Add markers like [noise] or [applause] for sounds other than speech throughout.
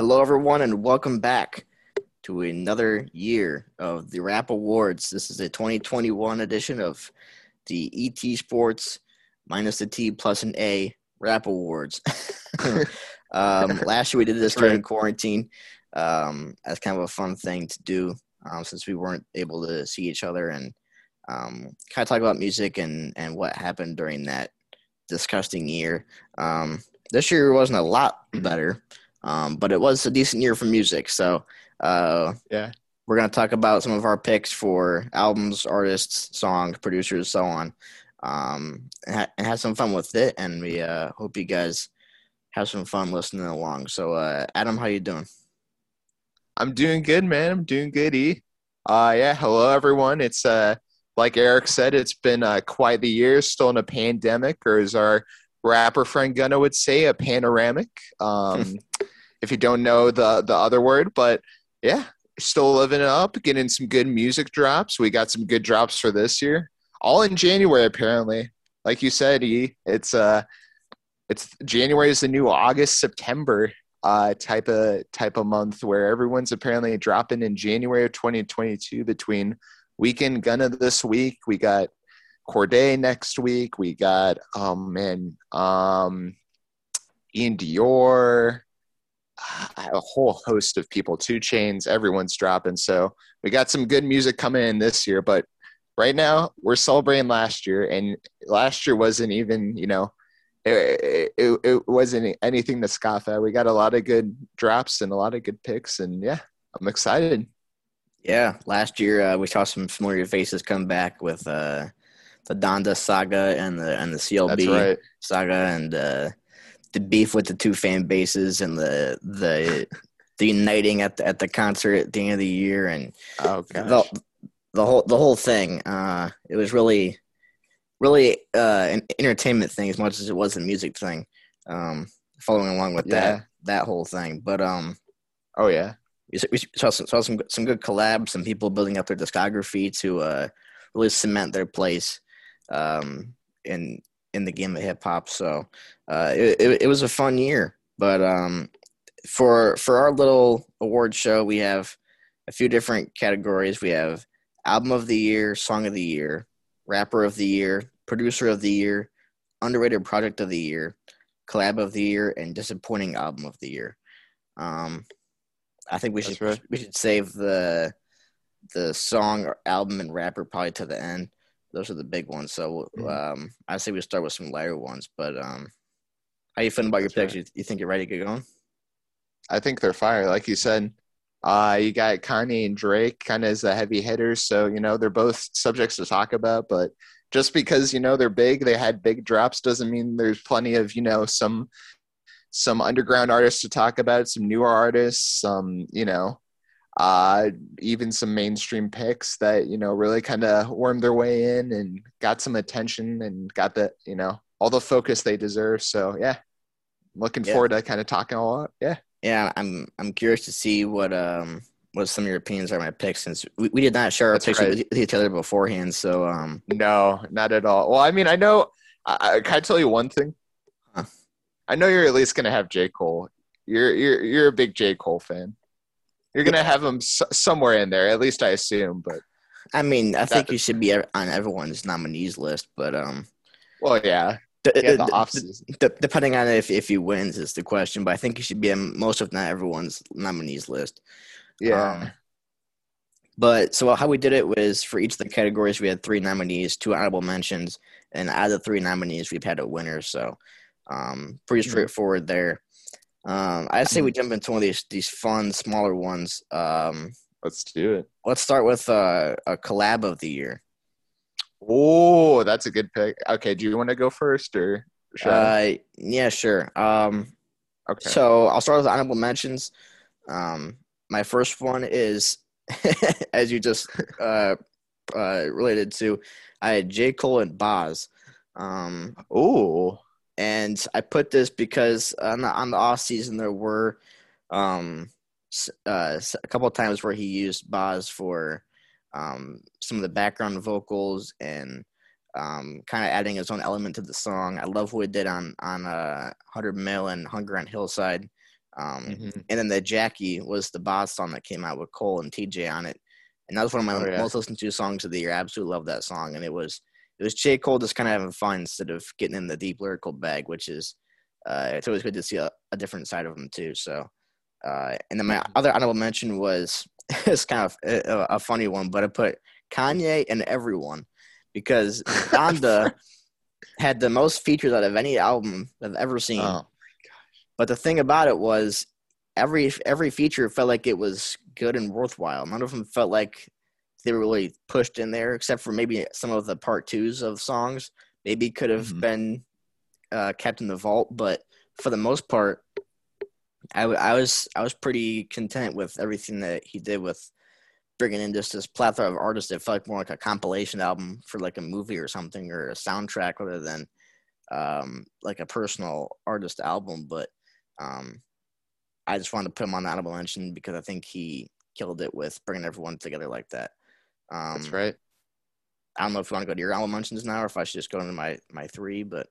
Hello, everyone, and welcome back to another year of the Rap Awards. This is a 2021 edition of the ET Sports minus the T plus an A Rap Awards. [laughs] um, [laughs] last year we did this during quarantine. Um, that's kind of a fun thing to do um, since we weren't able to see each other and um, kind of talk about music and, and what happened during that disgusting year. Um, this year wasn't a lot better. Um, but it was a decent year for music. So uh, yeah, we're gonna talk about some of our picks for albums, artists, songs, producers, so on, um, and, ha- and, have some fun with it. And we uh, hope you guys have some fun listening along. So, uh, Adam, how you doing? I'm doing good, man. I'm doing good. E. Uh, yeah. Hello, everyone. It's uh, like Eric said, it's been uh, quite the year. Still in a pandemic, or as our rapper friend Gunna would say, a panoramic. Um, [laughs] if you don't know the the other word, but yeah, still living it up, getting some good music drops. We got some good drops for this year, all in January apparently. Like you said, E, it's uh, it's January is the new August September uh type of type of month where everyone's apparently dropping in January of 2022 between Weeknd Gunna this week. We got Cordae next week. We got oh man, um Iann Dior, a whole [laughs] host of people, 2 Chainz, everyone's dropping. So we got some good music coming in this year, but right now we're celebrating last year, and last year wasn't even, you know, it, it, it wasn't anything to scoff at. We got a lot of good drops and a lot of good picks, and yeah, I'm excited. Yeah, last year uh, we saw some familiar faces come back with uh, the Donda saga and the and the CLB right. saga, and uh, the beef with the two fan bases and the the the uniting at the, at the concert at the end of the year and oh, the the whole the whole thing. Uh, it was really really uh, an entertainment thing as much as it was a music thing. Um, following along with yeah. that that whole thing, but um, oh yeah, we, saw some saw some some good collabs, some people building up their discography to uh, really cement their place um, in in the game of hip hop. So uh, it, it, it was a fun year. But um, for for our little award show, we have a few different categories. We have album of the year, song of the year, rapper of the year, producer of the year, underrated project of the year, collab of the year, and disappointing album of the year. Um, I think we should right. we should save the the song or album and rapper probably to the end those are the big ones. So mm-hmm. um, I say we start with some lighter ones. But um, how you feeling about your picks? You, you, think you're ready to get going? I think they're fire. Like you said, uh, you got Kanye and Drake kind of as the heavy hitters. So you know they're both subjects to talk about. But just because you know they're big, they had big drops, doesn't mean there's plenty of you know some some underground artists to talk about, some newer artists, some you know uh, even some mainstream picks that you know really kind of wormed their way in and got some attention and got the you know all the focus they deserve. So yeah, looking yeah. forward to kind of talking a lot. Yeah, yeah, I'm I'm curious to see what um what some of your opinions are my picks since we, we did not share our That's picks right. with each other beforehand. So um no, not at all. Well, I mean, I know. I, can I tell you one thing? Huh. I know you're at least gonna have J Cole. You're you're you're a big J Cole fan. You're gonna have him s- somewhere in there, at least I assume. But I mean, I think you should be on everyone's nominees list. But um, well, yeah, d- yeah the d- d- depending on if if he wins is the question. But I think he should be on most, if not everyone's nominees list. Yeah. Um, but so how we did it was for each of the categories we had three nominees, two honorable mentions, and out of the three nominees we've had a winner. So um, pretty hmm. straightforward there. Um, I say we jump into one of these these fun smaller ones. Um, let's do it. Let's start with uh, a collab of the year. Oh, that's a good pick. Okay, do you want to go first or? Uh, yeah, sure. Um, okay. So I'll start with honorable mentions. Um, my first one is, [laughs] as you just uh, uh, related to, I had J Cole and Bas. Um, oh, and I put this because on the, on the off season there were um, uh, a couple of times where he used Bas for um, some of the background vocals and um, kind of adding his own element to the song. I love what he did on on uh, Hundred Mil and Hunger on Hillside. Um, Mhm. And then the Jackie was the Bas song that came out with Cole and TJ on it, and that was one of my Oh, yeah. most listened to songs of the year. I absolutely love that song, and it was it was J Cole just kind of having fun instead of getting in the deep lyrical bag, which is uh, it's always good to see a, a different side of him too. So, uh, and then my other honorable mention was [laughs] it's kind of a, a funny one, but I put Kanye and everyone because Donda [laughs] had the most features out of any album I've ever seen. Oh, my gosh. But the thing about it was every every feature felt like it was good and worthwhile. None of them felt like they were really pushed in there, except for maybe some of the part twos of songs. Maybe could have Mhm. been uh, kept in the vault, but for the most part, I, w- I was I was pretty content with everything that he did with bringing in just this plethora of artists It felt like more like a compilation album for like a movie or something or a soundtrack rather than um, like a personal artist album. But um, I just wanted to put him on the honorable mention because I think he killed it with bringing everyone together like that. Um, that's right. I don't know if you want to go to your honorable mentions now or if I should just go into my my three, but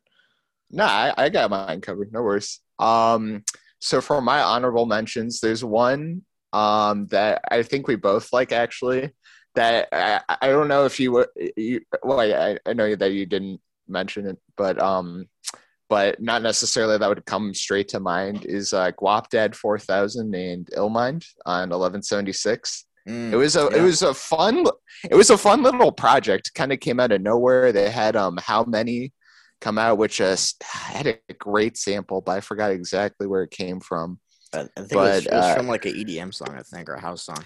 No, I, I got mine covered. No worries. Um, so for my honorable mentions, there's one um that I think we both like actually. That I, I don't know if you were you well I, I know that you didn't mention it, but um, but not necessarily that would come straight to mind is uh, Guapdad 4000 and Illmind on 1176. Mm, It was a it was a fun it was a fun little project. Kind of came out of nowhere. They had um how many come out, which just had a great sample, but I forgot exactly where it came from. I think it was, but, it was uh, from like an EDM song, I think, or a house song.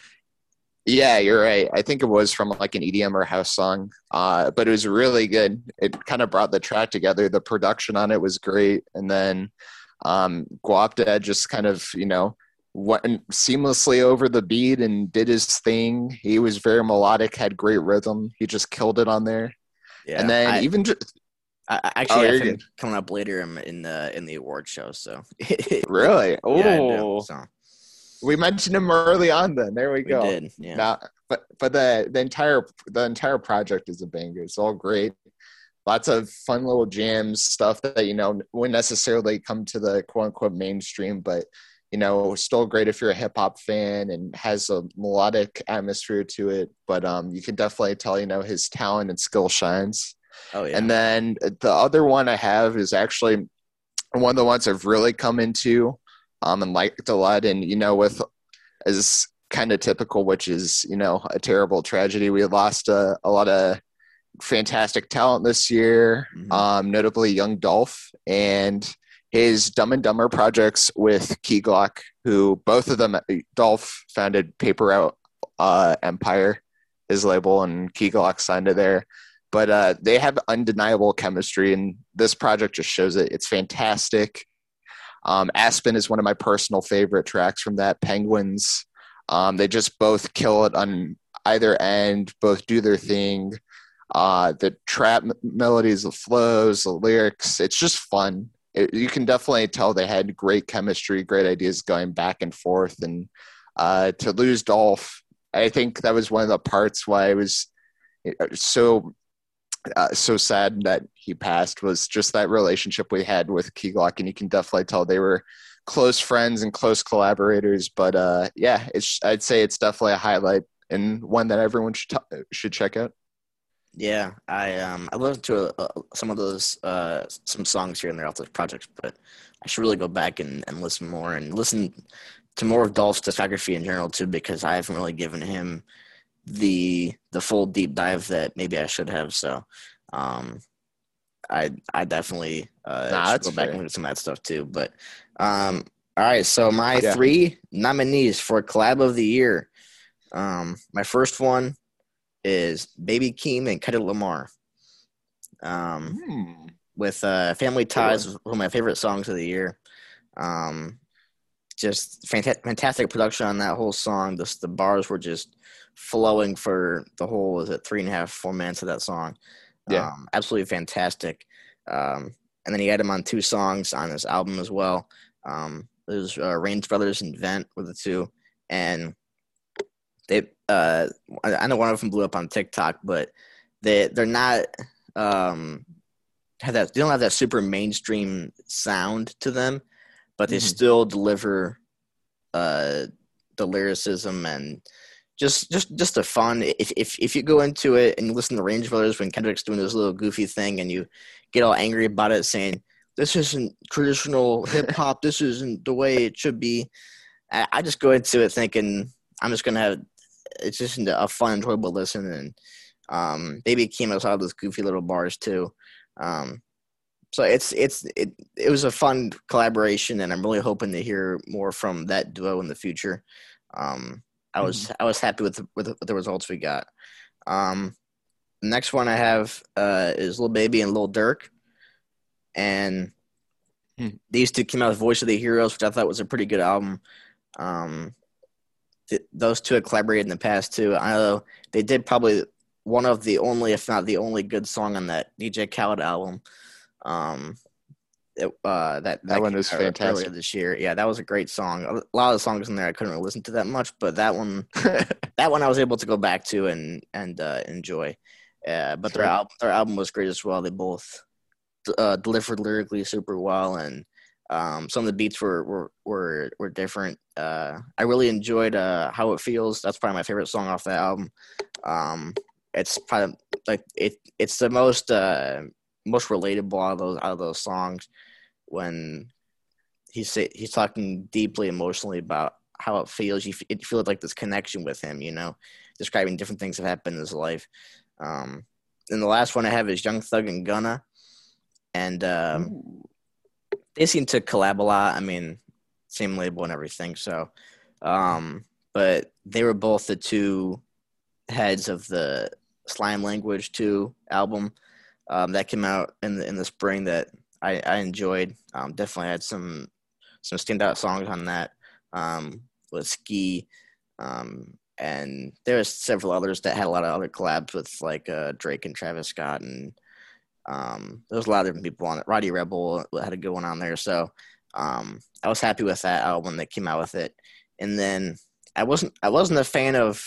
Yeah, you're right. I think it was from like an EDM or house song, uh, but it was really good. It kind of brought the track together. The production on it was great, and then um, Guap Dad just kind of you know went seamlessly over the beat and did his thing. He was very melodic, had great rhythm. He just killed it on there. Yeah, and then I, even ju- I, I Oh, actually have you're him good. coming up later in, in the in the award show. So [laughs] really, oh, yeah, I. Oh. So we mentioned him early on. Then there we, we go. did. Yeah, Nah, but but the the entire the entire project is a banger. It's all great. Lots of fun little jams, stuff that you know wouldn't necessarily come to the quote unquote mainstream, but you know, still great if you're a hip hop fan and has a melodic atmosphere to it. But um, you can definitely tell you know his talent and skill shines. oh yeah. And then the other one I have is actually one of the ones I've really come into um, and liked a lot. And, you know, with as kind of typical, which is, you know, a terrible tragedy. We lost a, a lot of fantastic talent this year, Mhm. um, notably Young Dolph and his Dum and Dummer projects with Key Glock, who both of them, Dolph founded Paper Route uh, Empire, his label, and Key Glock signed it there but uh, they have undeniable chemistry, and this project just shows it. It's fantastic. Um, Aspen is one of my personal favorite tracks from that. Penguins, um, they just both kill it on either end, both do their thing. Uh, the trap melodies, the flows, the lyrics, it's just fun. It, you can definitely tell they had great chemistry, great ideas going back and forth. And uh, to lose Dolph, I think that was one of the parts why I was uh, so uh, so sad that he passed was just that relationship we had with Key Glock, and you can definitely tell they were close friends and close collaborators. But uh, yeah, it's I'd say it's definitely a highlight and one that everyone should t- should check out. Yeah, I um I listened to uh, some of those uh some songs here and there off those projects, but I should really go back and, and listen more and listen to more of Dolph's discography in general too, because I haven't really given him the the full deep dive that maybe I should have. So, um, I I definitely uh Nah, go back fair. and look at some of that stuff too. But um, all right, so my Yeah. three nominees for collab of the year. Um, my first one is Baby Keem and Kendrick Lamar. Um, Hmm. with uh, Family Ties, one. one of my favorite songs of the year. Um, just fanta- fantastic production on that whole song. The, the bars were just flowing for the whole, is it three and a half, four minutes of that song? Yeah. Um, absolutely fantastic. Um, and then he had him on two songs on this album as well. Um, it was uh, Range Brothers and Vent were the two. And they, uh, I know one of them blew up on TikTok, but they, they're not, um, have that they don't have that super mainstream sound to them, but they Mhm. still deliver uh, the lyricism and just just just a fun. If if if you go into it and you listen to Range Brothers when Kendrick's doing this little goofy thing and you get all angry about it, saying this isn't traditional hip hop, this isn't the way it should be. I, I just go into it thinking I'm just gonna have it's just a fun, enjoyable listen, and um, Baby Keem has all those goofy little bars too. Um, so it's it's it it was a fun collaboration, and I'm really hoping to hear more from that duo in the future. Um, I was mm-hmm. I was happy with the, with the results we got. Um, the next one I have uh, is Little Baby and Little Durk, and hmm. these two came out with Voice of the Heroes, which I thought was a pretty good album. Um, th- those two had collaborated in the past too. I know they did probably one of the only, if not the only, good song on that DJ Khaled album. Um, it, uh, that, that, that one was fantastic this year. Yeah, that was a great song. A lot of the songs in there I couldn't really listen to that much, but that one, [laughs] that one I was able to go back to and and uh, enjoy. Uh, but their album, their album was great as well. They both uh, delivered lyrically super well, and um, some of the beats were were were, were different. Uh, I really enjoyed uh, "How It Feels." That's probably my favorite song off the album. Um, it's probably like it. It's the most uh, most relatable out of those out of those songs when he's he's talking deeply emotionally about how it feels. You, you feel like this connection with him. You know, describing different things that happened in his life. Um, and the last one I have is Young Thug and Gunna, and um, they seem to collab a lot. I mean, same label and everything. So, um, but they were both the two heads of the Slime Language Two album um, that came out in the in the spring that I, I enjoyed. Um, definitely had some some standout songs on that um, with Ski, um, and there's several others that had a lot of other collabs with like uh, Drake and Travis Scott, and um, there was a lot of different people on it. Roddy Rebel had a good one on there, so um, I was happy with that album that came out with it. And then I wasn't I wasn't a fan of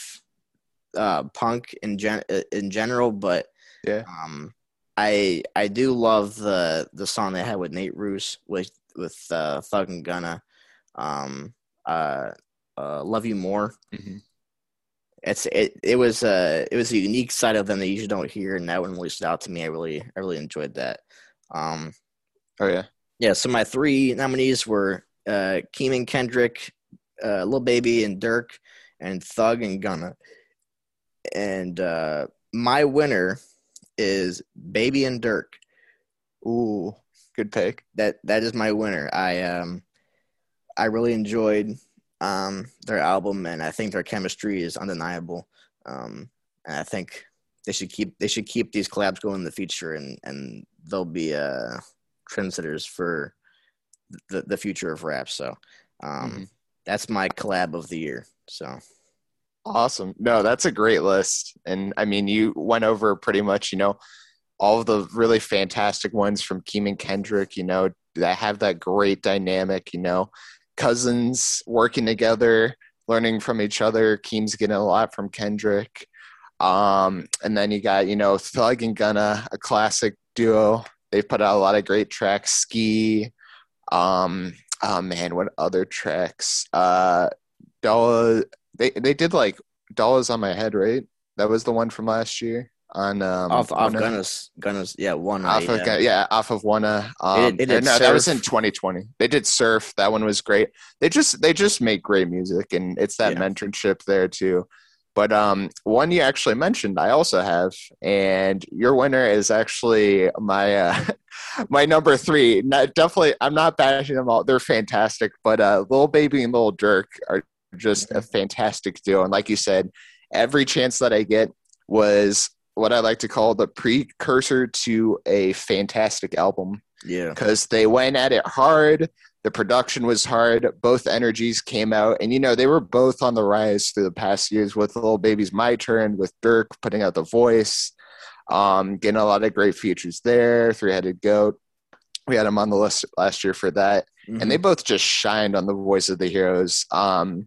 uh, punk in gen in general, but yeah. Um, I I do love the the song they had with Nate Ruess with with uh, Thug and Gunna, um, uh, uh, "Love You More." Mm-hmm. It's it it was a uh, it was a unique side of them that you usually don't hear, and that one really stood out to me. I really I really enjoyed that. Um, oh yeah, yeah. So my three nominees were uh, Keem Kendrick, uh, Lil Baby and Durk, and Thug and Gunna. And uh, my winner is Baby and Durk. Ooh, good pick. That that is my winner. I um I really enjoyed um their album and I think their chemistry is undeniable. Um and I think they should keep they should keep these collabs going in the future and and they'll be uh trendsetters for the the future of rap. So um mm-hmm. that's my collab of the year. So Awesome. No, that's a great list. And I mean, you went over pretty much, you know, all of the really fantastic ones from Keem and Kendrick, you know, that have that great dynamic, you know, cousins working together, learning from each other. Keem's getting a lot from Kendrick. Um, and then you got, you know, Thug and Gunna, a classic duo. They've put out a lot of great tracks. Ski. Um, oh man, what other tracks? Uh, they they did like dollars on my head, right? That was the one from last year on um, off off Gunna's Gunna's yeah one off of yeah. yeah off of one um it, it no that was in 2020 they did surf. That one was great. They just they just make great music and it's that yeah. mentorship there too. But um one you actually mentioned I also have and your winner is actually my uh [laughs] my number three. Not, definitely I'm not bashing them all. They're fantastic but uh Lil Baby and Little Durk are just a fantastic duo. And like you said, every chance that I get was what I like to call the precursor to a fantastic album. Yeah. Because they went at it hard. The production was hard. Both energies came out. And, you know, they were both on the rise through the past years with Little Baby's My Turn, with Durk putting out The Voice, um, getting a lot of great features there. Three Headed Goat. We had him on the list last year for that. Mm-hmm. And they both just shined on the voice of the heroes. Um,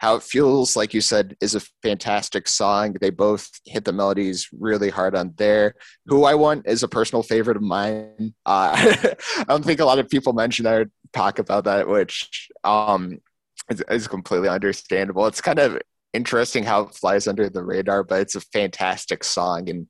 how it feels, like you said, is a fantastic song. They both hit the melodies really hard on there. Who I Want is a personal favorite of mine. Uh, [laughs] I don't think a lot of people mention that or talk about that, which um, It's, it's completely understandable. It's kind of interesting how it flies under the radar, but it's a fantastic song and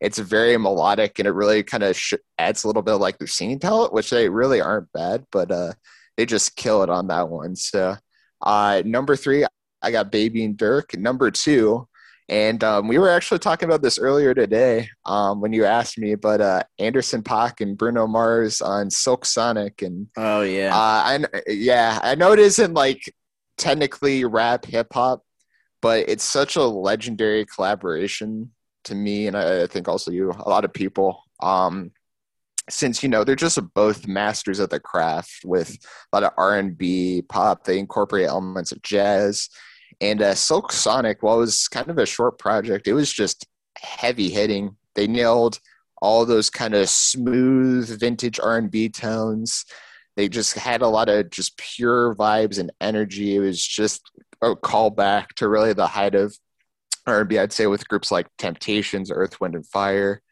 it's very melodic and it really kind of sh- adds a little bit of like their singing talent, which they really aren't bad, but uh, they just kill it on that one. So, uh, number three, I got Baby and Durk. Number two, and um, we were actually talking about this earlier today um, when you asked me, but uh, Anderson .Paak and Bruno Mars on Silk Sonic, and oh yeah, uh, I yeah, I know it isn't like technically rap hip hop, but it's such a legendary collaboration to me, and I, I think also you, a lot of people. Um, since you know they're just both masters of the craft with a lot of r&b pop they incorporate elements of jazz and uh, silk sonic while it was kind of a short project it was just heavy hitting. They nailed all those kind of smooth vintage r&b tones. They just had a lot of just pure vibes and energy. It was just a callback to really the height of r&b i'd say with groups like temptations earth wind and fire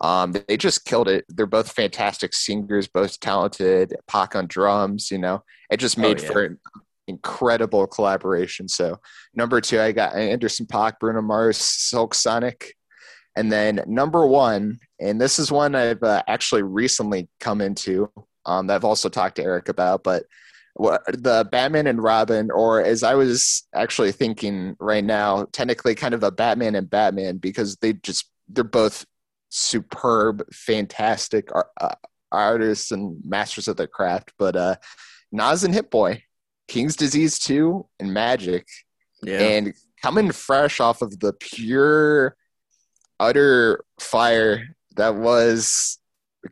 um, they just killed it. They're both fantastic singers, both talented. Paak on drums, you know, it just oh, made oh, yeah. for an incredible collaboration. So number two, I got Anderson .Paak, Bruno Mars, Silk Sonic, and then number one, and this is one I've uh, actually recently come into um, that I've also talked to Eric about, but what the Batman and Robin, or as I was actually thinking right now, technically kind of a Batman and Batman because they just they're both superb, fantastic uh, artists and masters of their craft. But uh, Nas and Hit Boy, King's Disease 2, and Magic. Yeah. And coming fresh off of the pure, utter fire that was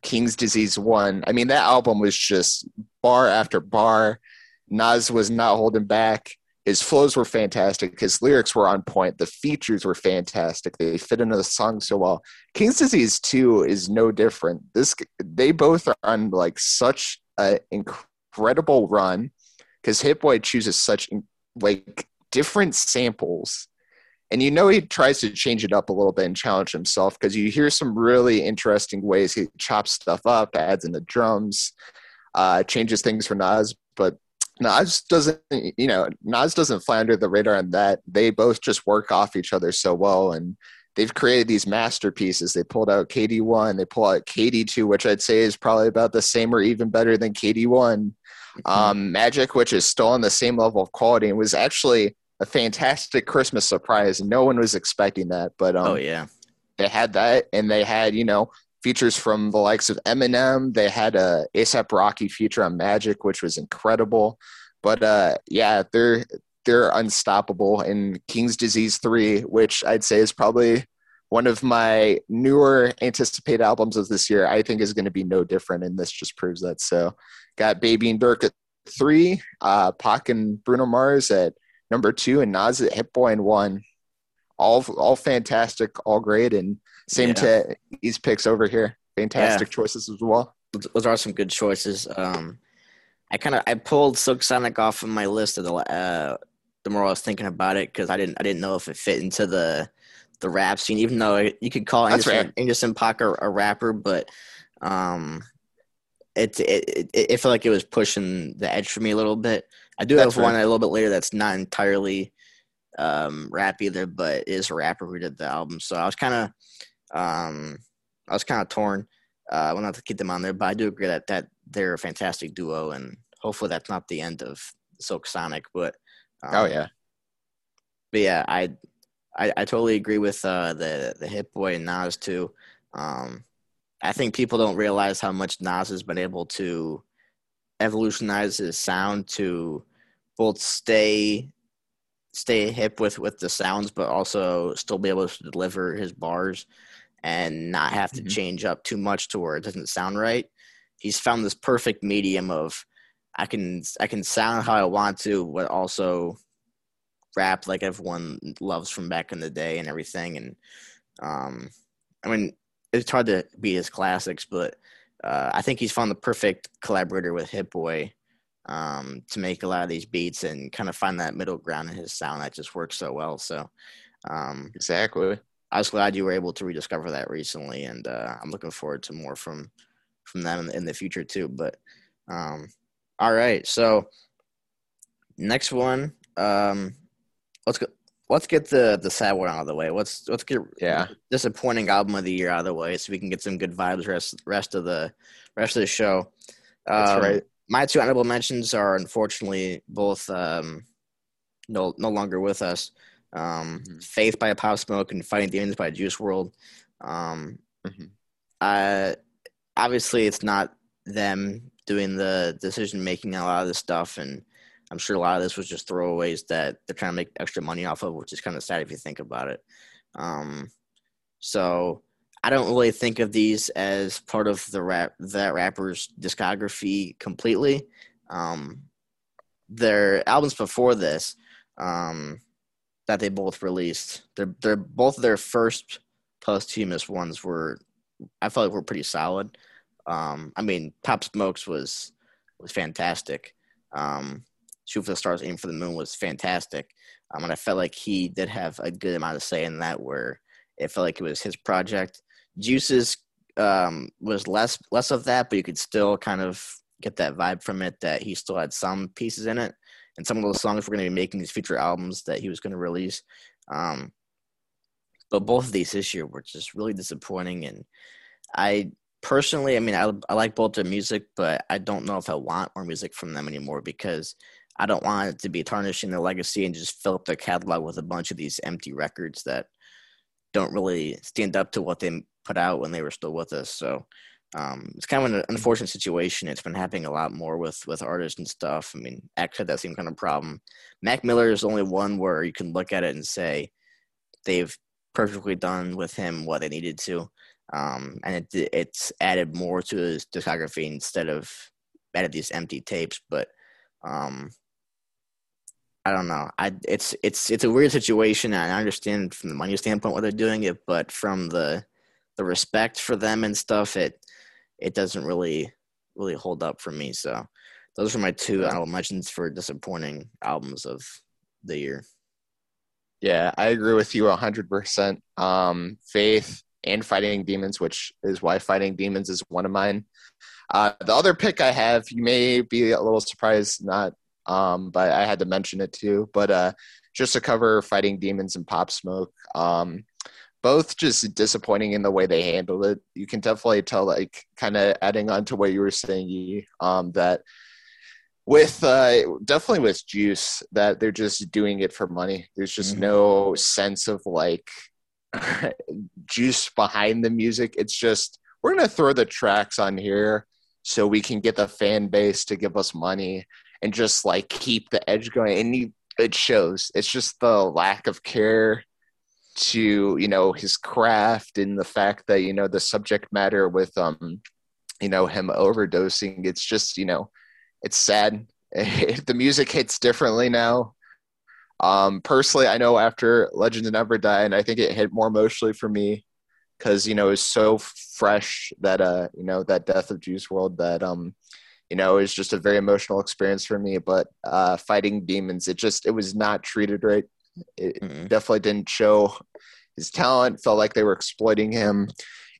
King's Disease 1. I mean, that album was just bar after bar. Nas was not holding back. His flows were fantastic. His lyrics were on point. The features were fantastic. They fit into the song so well. King's Disease 2 is no different. This they both are on like such an incredible run because Hit Boy chooses such like different samples. And you know he tries to change it up a little bit and challenge himself because you hear some really interesting ways he chops stuff up, adds in the drums, uh, changes things for Nas. But Nas doesn't, you know, Nas doesn't fly under the radar on that. They both just work off each other so well, and they've created these masterpieces. They pulled out KD one, they pull out KD two, which I'd say is probably about the same or even better than KD one. Mm-hmm. Um, Magic, which is still on the same level of quality, and was actually a fantastic Christmas surprise. No one was expecting that, but um, oh yeah, they had that, and they had you know features from the likes of Eminem. They had a ASAP Rocky feature on Magic, which was incredible. But uh, yeah, they're they're unstoppable. In King's Disease Three, which I'd say is probably one of my newer anticipated albums of this year, I think is going to be no different, and this just proves that. So, got Baby and Durk at three, uh, Paak and Bruno Mars at number two, and Nas at Hit Boy and one. All all fantastic, all great, and same yeah. to these picks over here. Fantastic yeah. choices as well. Those are some good choices. Um, I kind of I pulled Silk Sonic off of my list of the uh, the more I was thinking about it because I didn't I didn't know if it fit into the the rap scene, even though you could call Anderson, right. Anderson .Paak a, a, rapper, but um, it, it, it it felt like it was pushing the edge for me a little bit. I do that's have right. one a little bit later that's not entirely um, rap either, but is a rapper who did the album. So I was kind of um, I was kind of torn. Uh, well, not to keep them on there, but I do agree that that they're a fantastic duo, and hopefully that's not the end of Silk Sonic. But um, oh yeah, but yeah, I, I I totally agree with uh, the the Hit Boy and Nas too. Um, I think people don't realize how much Nas has been able to evolutionize his sound to both stay stay hip with with the sounds, but also still be able to deliver his bars and not have to mm-hmm. change up too much to where it doesn't sound right. He's found this perfect medium of I can I can sound how I want to, but also rap like everyone loves from back in the day and everything. And um, I mean, it's hard to beat his classics, but uh, I think he's found the perfect collaborator with Hit Boy um, to make a lot of these beats and kind of find that middle ground in his sound that just works so well. So, um, exactly. I was glad you were able to rediscover that recently, and uh, I'm looking forward to more from from them in the, future too. But um, all right, so next one. Um, let's go. Let's get the the sad one out of the way. Let's let's get Yeah. disappointing album of the year out of the way, so we can get some good vibes rest rest of the rest of the show. That's Um, right. My two honorable mentions are unfortunately both um, no no longer with us. Um, Mhm. Faith by Pop Smoke and Fighting Demons by Juice WRLD. Um, Mhm. uh, obviously, it's not them doing the decision making a lot of this stuff, and I'm sure a lot of this was just throwaways that they're trying to make extra money off of, which is kind of sad if you think about it. Um, so I don't really think of these as part of the rap that rapper's discography completely. Um, their albums before this, um, that they both released, they're they're both their first posthumous ones were, I felt like were pretty solid. Um, I mean, Pop Smokes was was fantastic. Um, Shoot for the Stars, Aim for the Moon was fantastic. Um, and I felt like he did have a good amount of say in that, where it felt like it was his project. Juices um, was less less of that, but you could still kind of get that vibe from it that he still had some pieces in it, and some of those songs were going to be making these future albums that he was going to release. Um, but both of these this year were just really disappointing, and I personally, I mean, I I like both their music, but I don't know if I want more music from them anymore because I don't want it to be tarnishing their legacy and just fill up their catalog with a bunch of these empty records that don't really stand up to what they put out when they were still with us. So um, it's kind of an unfortunate situation. It's been happening a lot more with with artists and stuff. I mean, X had that same kind of problem. Mac Miller is only one where you can look at it and say they've perfectly done with him what they needed to, um, and it, it's added more to his discography instead of added these empty tapes. But um, I don't know. I it's it's it's a weird situation. I understand from the money standpoint why they're doing it, but from the the respect for them and stuff, it it doesn't really really hold up for me. So those are my two honorable mentions for disappointing albums of the year. Yeah, I agree with you 100%. Um, Faith and Fighting Demons, which is why Fighting Demons is one of mine. Uh, the other pick I have, you may be a little surprised, not, um, but I had to mention it too. But uh, just to cover Fighting Demons and Pop Smoke, um, both just disappointing in the way they handled it. You can definitely tell, like, kind of adding on to what you were saying, Yi, um, that with uh definitely with juice that they're just doing it for money there's just Mhm. no sense of like [laughs] juice behind the music it's just we're gonna throw the tracks on here so we can get the fan base to give us money and just like keep the edge going and you, it shows it's just the lack of care to you know his craft and the fact that you know the subject matter with um you know him overdosing it's just you know it's sad. [laughs] the music hits differently now. Um, personally, I know after Legend Never Die, and I think it hit more emotionally for me because you know it's so fresh that uh you know that death of Juice WRLD that um you know it was just a very emotional experience for me. But uh, fighting demons, it just it was not treated right. It Mm-mm. definitely didn't show his talent. Felt like they were exploiting him.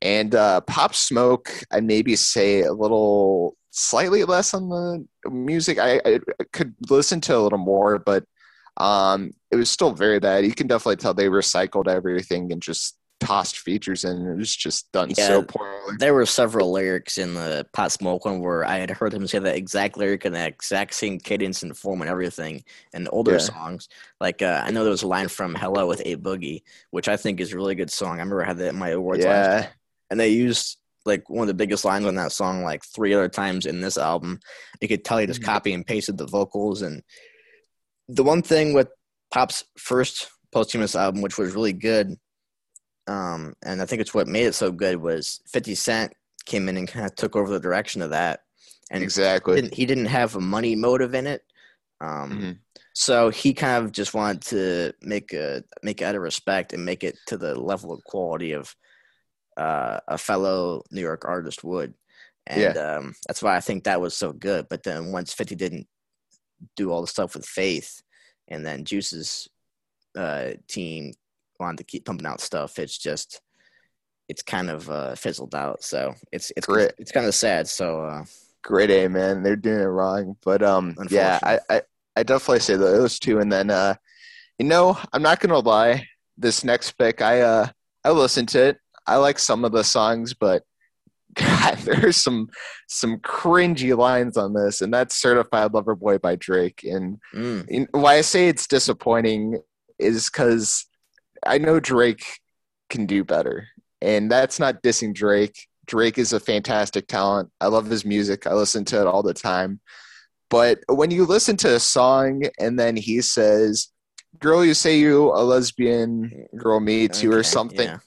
And uh, Pop Smoke, I maybe say a little slightly less on the music. I, I could listen to a little more, but um, it was still very bad. You can definitely tell they recycled everything and just tossed features in. It was just done Yeah. so poorly. There were several lyrics in the Pop Smoke one where I had heard him say that exact lyric and the exact same cadence and form and everything in older Yeah. songs. Like uh, I know there was a line from Hello with A Boogie, which I think is a really good song. I remember I had that in my awards last Yeah, and they used like one of the biggest lines on that song like three other times in this album. You could tell he just Mhm. copy and pasted the vocals. And the one thing with Pop's first posthumous album, which was really good, um, and I think it's what made it so good, was Fifty Cent came in and kind of took over the direction of that. And he exactly. didn't, he didn't have a money motive in it. Um, Mhm. so he kind of just wanted to make a make it out of respect and make it to the level of quality of uh, a fellow New York artist would, and um, that's why I think that was so good. But then once Fifty didn't do all the stuff with Faith, and then Juice's uh, team wanted to keep pumping out stuff, it's just it's kind of uh, fizzled out. So it's it's it's kind of sad. So uh, Great A, man. They're doing it wrong. But um, yeah, I, I I definitely say those two, and then uh, you know, I'm not gonna lie. This next pick, I uh, I listened to it. I like some of the songs, but [laughs] God, there's some some cringy lines on this, and that's "Certified Lover Boy" by Drake. And Mm. why I say it's disappointing is because I know Drake can do better, and that's not dissing Drake. Drake is a fantastic talent. I love his music. I listen to it all the time. But when you listen to a song and then he says, "Girl, you say you a lesbian, girl, me too," or something, yeah.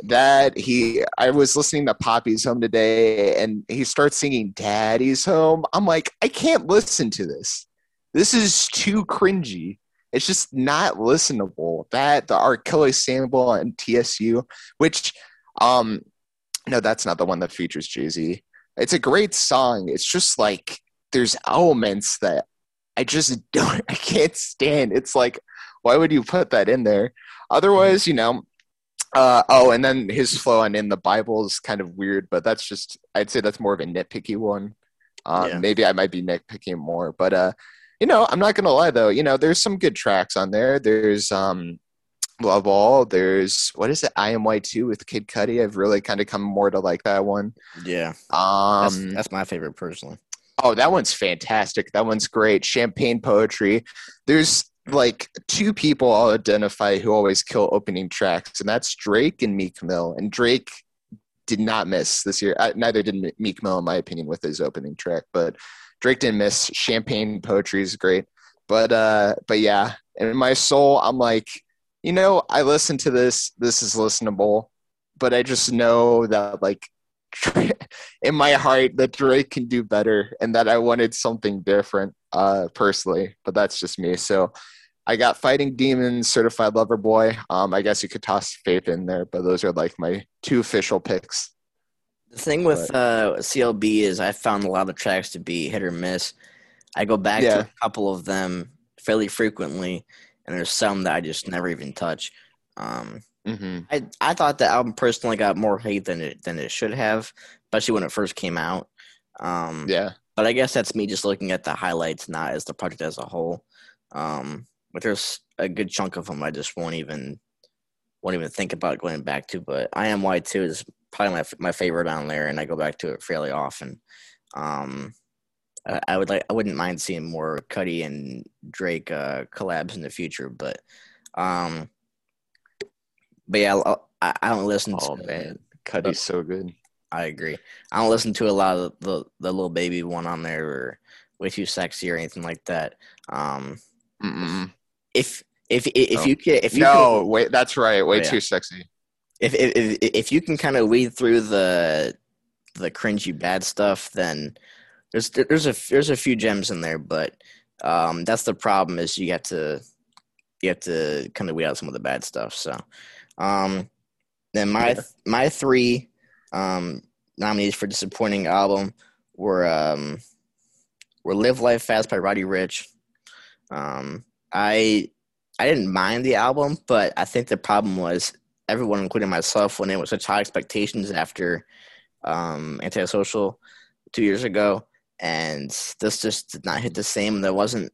that he I was listening to Papi's Home today and he starts singing Daddy's Home. I'm like, I can't listen to this. This is too cringy. It's just not listenable. That the R. Kelly sample on TSU, which um no, that's not the one that features Jay-Z. It's a great song. It's just like there's elements that I just [laughs] don't I can't stand. It's like, why would you put that in there? Otherwise, you know, uh, oh, and then his flow on in the Bible is kind of weird, but that's just I'd say that's more of a nitpicky one. Um, Yeah. Maybe I might be nitpicking more, but uh, you know, I'm not gonna lie though. You know, there's some good tracks on there. There's um, Love All. There's what is it? IMY2 with Kid Cudi. I've really kind of come more to like that one. Yeah, that's, Um, that's my favorite personally. Oh, that one's fantastic. That one's great. Champagne poetry. There's like two people I'll identify who always kill opening tracks, and that's Drake and Meek Mill. And Drake did not miss this year. Uh, neither did Me- Meek Mill, in my opinion, with his opening track. But Drake didn't miss. Champagne poetry is great. But uh, but yeah, in my soul, I'm like, you know, I listen to this. This is listenable, but I just know that like [laughs] in my heart that Drake can do better and that I wanted something different uh personally, but that's just me. So I got Fighting Demons, Certified Lover Boy. Um I guess you could toss Faith in there, but those are like my two official picks. The thing with uh, CLB is I found a lot of tracks to be hit or miss. I go back Yeah. to a couple of them fairly frequently, and there's some that I just never even touch. Um, hmm I I thought the album personally got more hate than it than it should have, especially when it first came out. Um, Yeah. but I guess that's me just looking at the highlights, not as the project as a whole. Um, but there's a good chunk of them I just won't even won't even think about going back to. But IMY2 is probably my my favorite on there, and I go back to it fairly often. Um, I, I would like I wouldn't mind seeing more Cudi and Drake uh, collabs in the future, but um, but yeah, I, I don't listen Oh to man. Cudi's so good. I agree. I don't listen to a lot of the the little baby one on there or way too sexy or anything like that. Um, Mm-mm. if if if Oh. you can if you No, wait, that's right. Way Oh, yeah. too sexy. If, if if you can kind of weed through the the cringy bad stuff, then there's there's a there's a few gems in there, but um, that's the problem is you have to you have to kind of weed out some of the bad stuff. So, um, then my Yeah. my three um, nominees for disappointing album were um, were "Live Life Fast" by Roddy Ricch. Um, I I didn't mind the album, but I think the problem was everyone, including myself, when it was such high expectations after um, Antisocial two years ago, and this just did not hit the same. There wasn't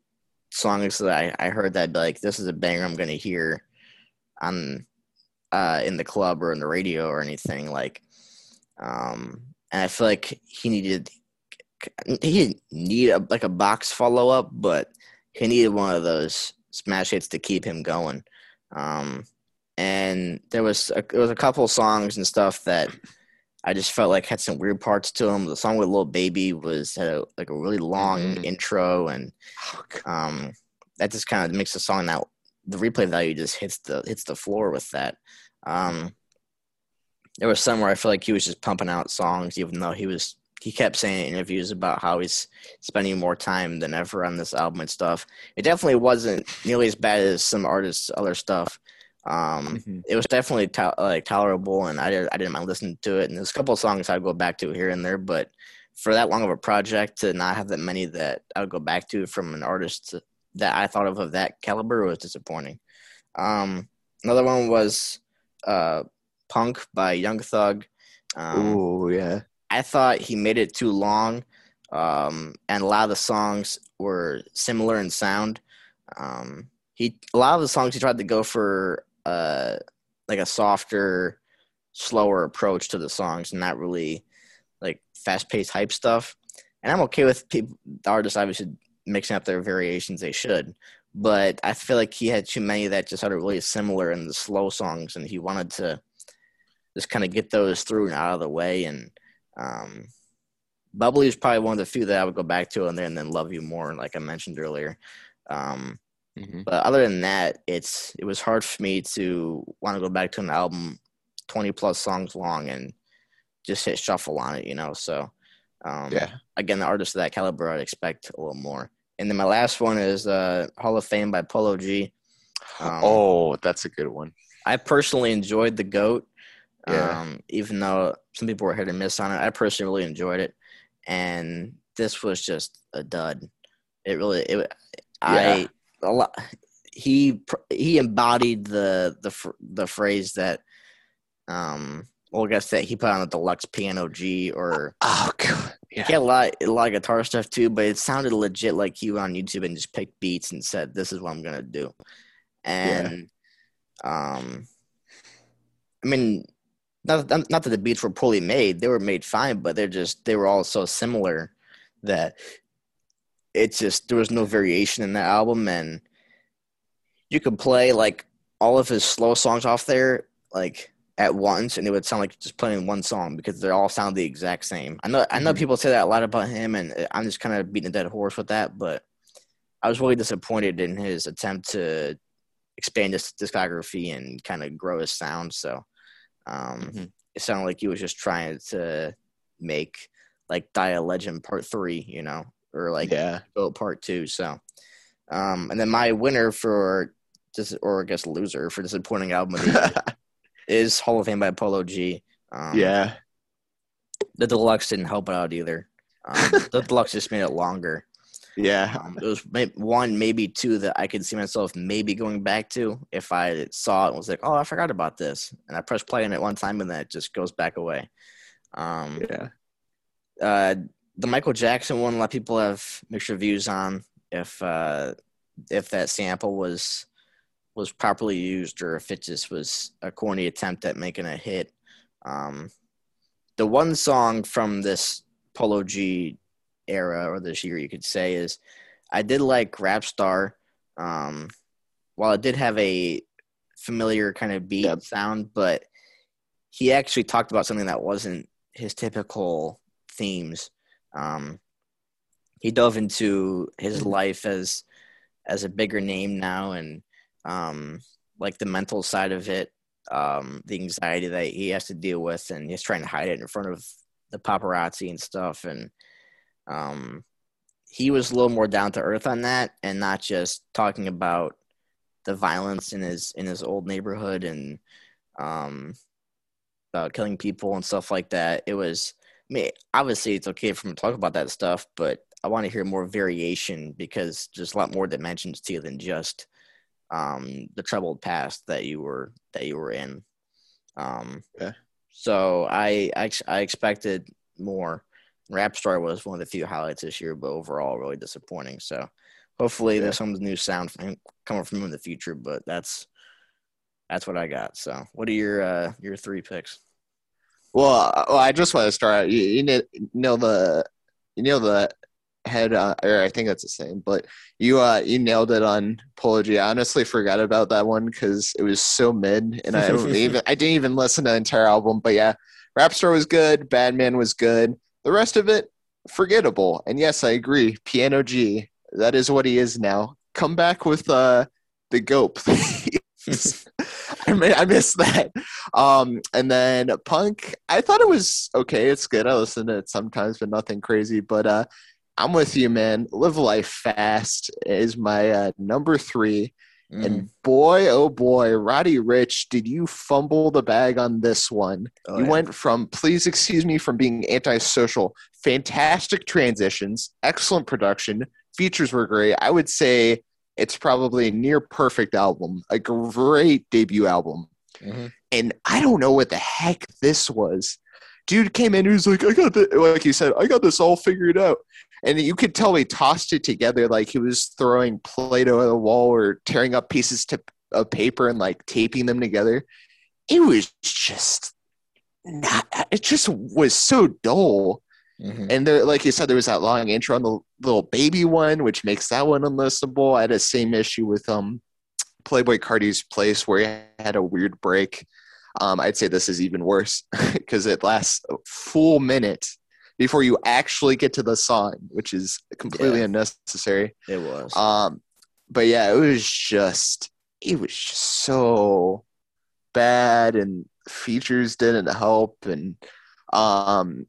songs that I, I heard that like this is a banger I'm gonna hear on uh, in the club or in the radio or anything like. Um, and I feel like he needed he didn't need a, like a box follow up, but he needed one of those smash hits to keep him going. Um, and there was a, there was a couple songs and stuff that I just felt like had some weird parts to them. The song with Little Baby was had a, like a really long Mhm. intro, and um, that just kind of makes the song now the replay value just hits the hits the floor with that. Um, there was some where I feel like he was just pumping out songs, even though he was he kept saying in interviews about how he's spending more time than ever on this album and stuff. It definitely wasn't nearly as bad as some artists' other stuff. Um, Mhm. it was definitely to- like tolerable, and I did, I didn't mind listening to it. And there's a couple of songs I'd go back to here and there, but for that long of a project to not have that many that I would go back to from an artist that I thought of of that caliber was disappointing. Um, another one was uh, "Punk" by Young Thug. Um, Ooh, yeah. I thought he made it too long. um, and a lot of the songs were similar in sound. Um, he a lot of the songs he tried to go for uh, like a softer, slower approach to the songs, and not really like fast paced hype stuff. And I'm okay with people, artists obviously mixing up their variations. They should, but I feel like he had too many that just sounded really similar in the slow songs, and he wanted to just kind of get those through and out of the way. And um, Bubbly is probably one of the few that I would go back to, and then then Love You More, like I mentioned earlier. Um, mm-hmm. But other than that, it's it was hard for me to want to go back to an album twenty plus songs long and just hit shuffle on it, you know. So um, yeah, again, the artist of that caliber, I'd expect a little more. And then my last one is uh, Hall of Fame by Polo G. Um, oh, that's a good one. I personally enjoyed the goat. Yeah. Um, even though some people were hit or miss on it, I personally really enjoyed it, and this was just a dud. It really, it, yeah. I a lot. He he embodied the the the phrase that, um, well, I guess that he put on the deluxe piano G or oh god, yeah. He had a lot, a lot of guitar stuff too, but it sounded legit like he went on YouTube and just picked beats and said, "This is what I'm gonna do." And, yeah. um, I mean, not not that the beats were poorly made; they were made fine, but they're just they were all so similar that it's just there was no variation in that album, and you could play like all of his slow songs off there, like at once and it would sound like just playing one song because they all sound the exact same. I know I know mm-hmm. people say that a lot about him and I'm just kind of beating a dead horse with that, but I was really disappointed in his attempt to expand his discography and kind of grow his sound. So um, mm-hmm. it sounded like he was just trying to make like Die a Legend Part Three, you know, or like yeah, Go Part Two. So um, and then my winner for just or I guess loser for disappointing album of the [laughs] is Hall of Fame by Polo G. Um, yeah. The deluxe didn't help it out either. Um, [laughs] the deluxe just made it longer. Yeah. Um, it was one, maybe two that I could see myself maybe going back to if I saw it and was like, oh, I forgot about this. And I press play on it one time and then it just goes back away. Um, yeah. Uh, the Michael Jackson one, a lot of people have mixed reviews on if uh, if that sample was was properly used or if it just was a corny attempt at making a hit. Um, the one song from this Polo G era or this year, you could say, is I did like Rap Star. Um, while it did have a familiar kind of beat yep. sound, but he actually talked about something that wasn't his typical themes. Um, he dove into his mm-hmm. life as as a bigger name now and um, like the mental side of it, um, the anxiety that he has to deal with, and he's trying to hide it in front of the paparazzi and stuff. And um, he was a little more down to earth on that, and not just talking about the violence in his in his old neighborhood and um, about killing people and stuff like that. It was, I mean, obviously it's okay for him to talk about that stuff, but I want to hear more variation because there's a lot more dimensions to you than just um, the troubled past that you were that you were in. Um, yeah. So I, I I expected more. Rap Star was one of the few highlights this year, but overall really disappointing. So hopefully yeah. there's some new sound coming from him in the future. But that's that's what I got. So what are your uh, your three picks? Well, well I just want to start. You, you know the you know the head uh, or I think that's the same. But you uh you nailed it on Polo G. I honestly forgot about that one because it was so mid, and I [laughs] even I didn't even listen to the entire album. But yeah, Rap Star was good, Badman was good. The rest of it forgettable. And yes, I agree. Piano G, that is what he is now. Come back with uh the please. [laughs] [laughs] [laughs] I, I missed that. Um, and then Punk, I thought it was okay. It's good. I listen to it sometimes, but nothing crazy. But uh, I'm with you, man. Live life fast is my uh, number three. Mm. And boy, oh boy, Roddy Ricch, did you fumble the bag on this one? Oh, you yeah. went from, please excuse me, from being antisocial, fantastic transitions, excellent production, features were great. I would say it's probably a near perfect album, a great debut album. Mm-hmm. And I don't know what the heck this was dude came in. He was like, I got the like he said, I got this all figured out. And you could tell he tossed it together like he was throwing Play-Doh at the wall or tearing up pieces to, of paper and like taping them together. It was just not. It just was so dull. Mhm. And there, like you said, there was that long intro on the little baby one, which makes that one unlistenable. I had the same issue with um Playboy Carti's Place where he had a weird break. Um, I'd say this is even worse [laughs] because it lasts a full minute before you actually get to the song, which is completely Yeah. unnecessary. It was. Um, but yeah, it was just it was just so bad, and features didn't help, and um,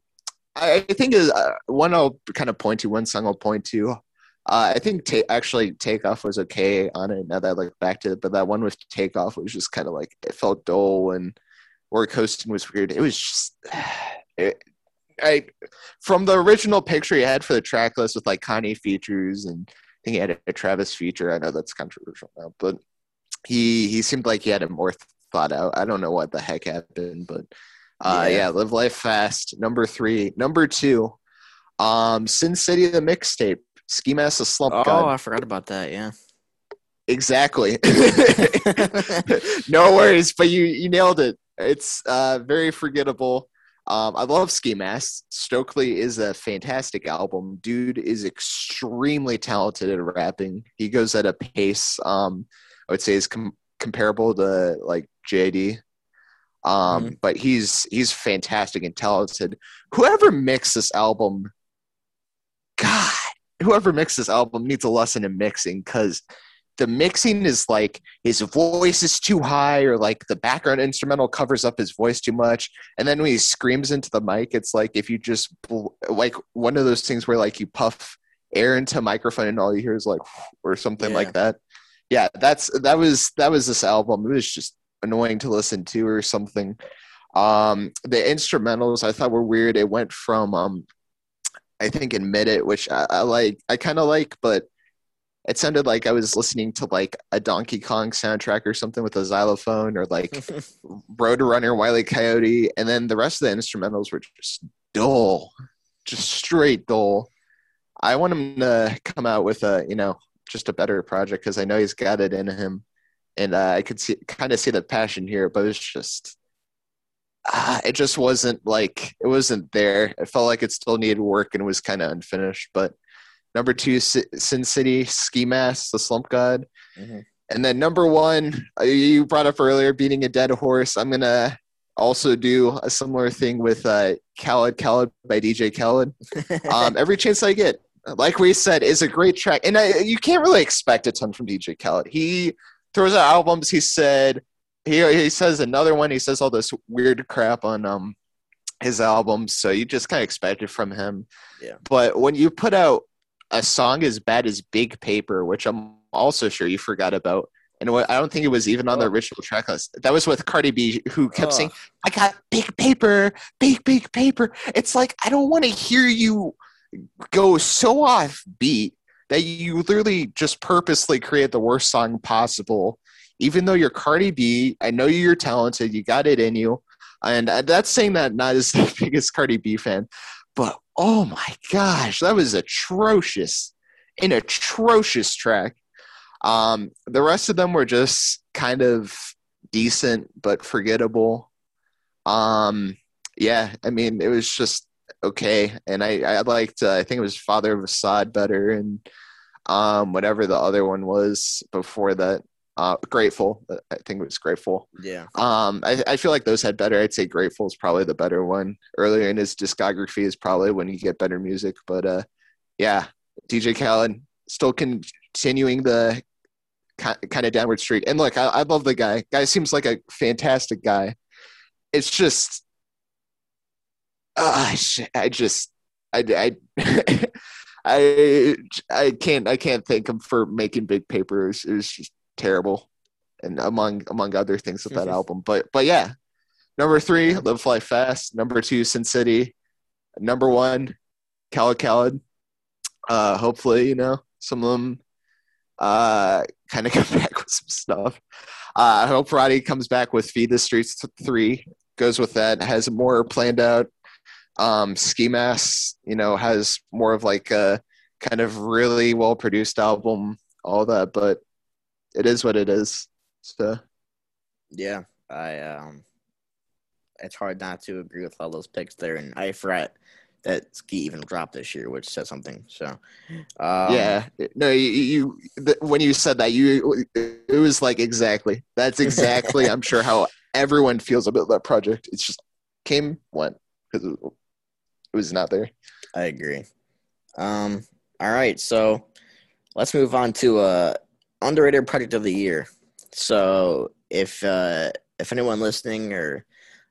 I, think is uh, one I'll kind of point to. One song I'll point to. Uh, I think ta- actually takeoff was okay on it. Now that I look back to it, but that one with takeoff was just kind of like it felt dull, and or coasting was weird. It was just. [sighs] It, I from the original picture he had for the track list with like Kanye features and I think he had a Travis feature. I know that's controversial now, but he he seemed like he had a more thought out. I don't know what the heck happened, but uh, Yeah. yeah. live life fast. Number three, number two, um, Sin City the mixtape. Ski Mask the Slump oh, God. I forgot about that. Yeah. Exactly. [laughs] [laughs] no worries, but you you nailed it. It's uh, very forgettable. Um, I love Ski Mask. Stokeley is a fantastic album. Dude is extremely talented at rapping. He goes at a pace um, I would say is com- comparable to like JD. Um, but he's he's fantastic and talented. Whoever mixed this album, God, whoever mixed this album needs a lesson in mixing because the mixing is like his voice is too high or like the background instrumental covers up his voice too much and then when he screams into the mic it's like if you just bl- like one of those things where like you puff air into a microphone and all you hear is like or something Yeah. like that yeah that's that was that was this album it was just annoying to listen to or something um the instrumentals i thought were weird it went from um i think admit it which i, I like i kind of like but it sounded like I was listening to like a Donkey Kong soundtrack or something with a xylophone or like [laughs] Roadrunner, Wile E. Coyote, and then the rest of the instrumentals were just dull, just straight dull. I want him to come out with a you know just a better project because I know he's got it in him, and uh, I could see kind of see the passion here, but it's just. Uh, it just wasn't like it wasn't there. It felt like it still needed work and was kind of unfinished. But Number two, Si- Sin City, Ski Mask, The Slump God. Mhm. And then number one, uh, you brought up earlier, Beating a Dead Horse. I'm going to also do a similar thing with uh, Khaled Khaled by DJ Khaled. [laughs] Um, every chance I get, like we said, is a great track. And I, you can't really expect a ton from DJ Khaled. He throws out albums. He said, he, he says another one. He says all this weird crap on um, his albums. So you just kind of expect it from him. Yeah. But when you put out a song as bad as Big Paper, which I'm also sure you forgot about. And I don't think it was even on the Oh. original track list. That was with Cardi B, who kept Oh. saying, I got big paper, big, big paper. It's like, I don't want to hear you go so off beat that you literally just purposely create the worst song possible. Even though you're Cardi B, I know you're talented, you got it in you. And uh, that's saying that not as [laughs] the biggest Cardi B fan, but oh my gosh, that was atrocious. An atrocious track. Um, the rest of them were just kind of decent but forgettable. Um, yeah, I mean, it was just okay, and I I liked uh, I think it was Father of Asahd better, and um whatever the other one was before that. Uh, grateful, I think it was grateful. yeah. Um, I, I feel like those had better. I'd say Grateful is probably the better one. Earlier in his discography is probably when you get better music. But uh, yeah, DJ Khaled still continuing the kind of downward streak. And look, I, I love the guy. Guy seems like a fantastic guy. It's just, uh, I just, I, I, [laughs] I, I can't, I can't thank him for making big papers. It was just terrible and among among other things with that album. But but yeah, number three, Live Fly Fast. Number two, Sin City. Number one, Khaled Khaled. Uh, hopefully, you know some of them uh, kind of [laughs] come back with some stuff. Uh, I hope Roddy comes back with Feed the Streets three. Goes with that. Has more planned out. Um, Ski Mask, you know, has more of like a kind of really well produced album, all that, but it is what it is. So yeah, I um, it's hard not to agree with all those picks there, and I forgot that Ski even dropped this year, which said something. So, um, yeah, no, you, you when you said that, you it was like exactly that's exactly [laughs] I'm sure how everyone feels about that project. It's just came went because it was not there. I agree. Um, all right, so let's move on to uh underrated project of the year. So if uh if anyone listening or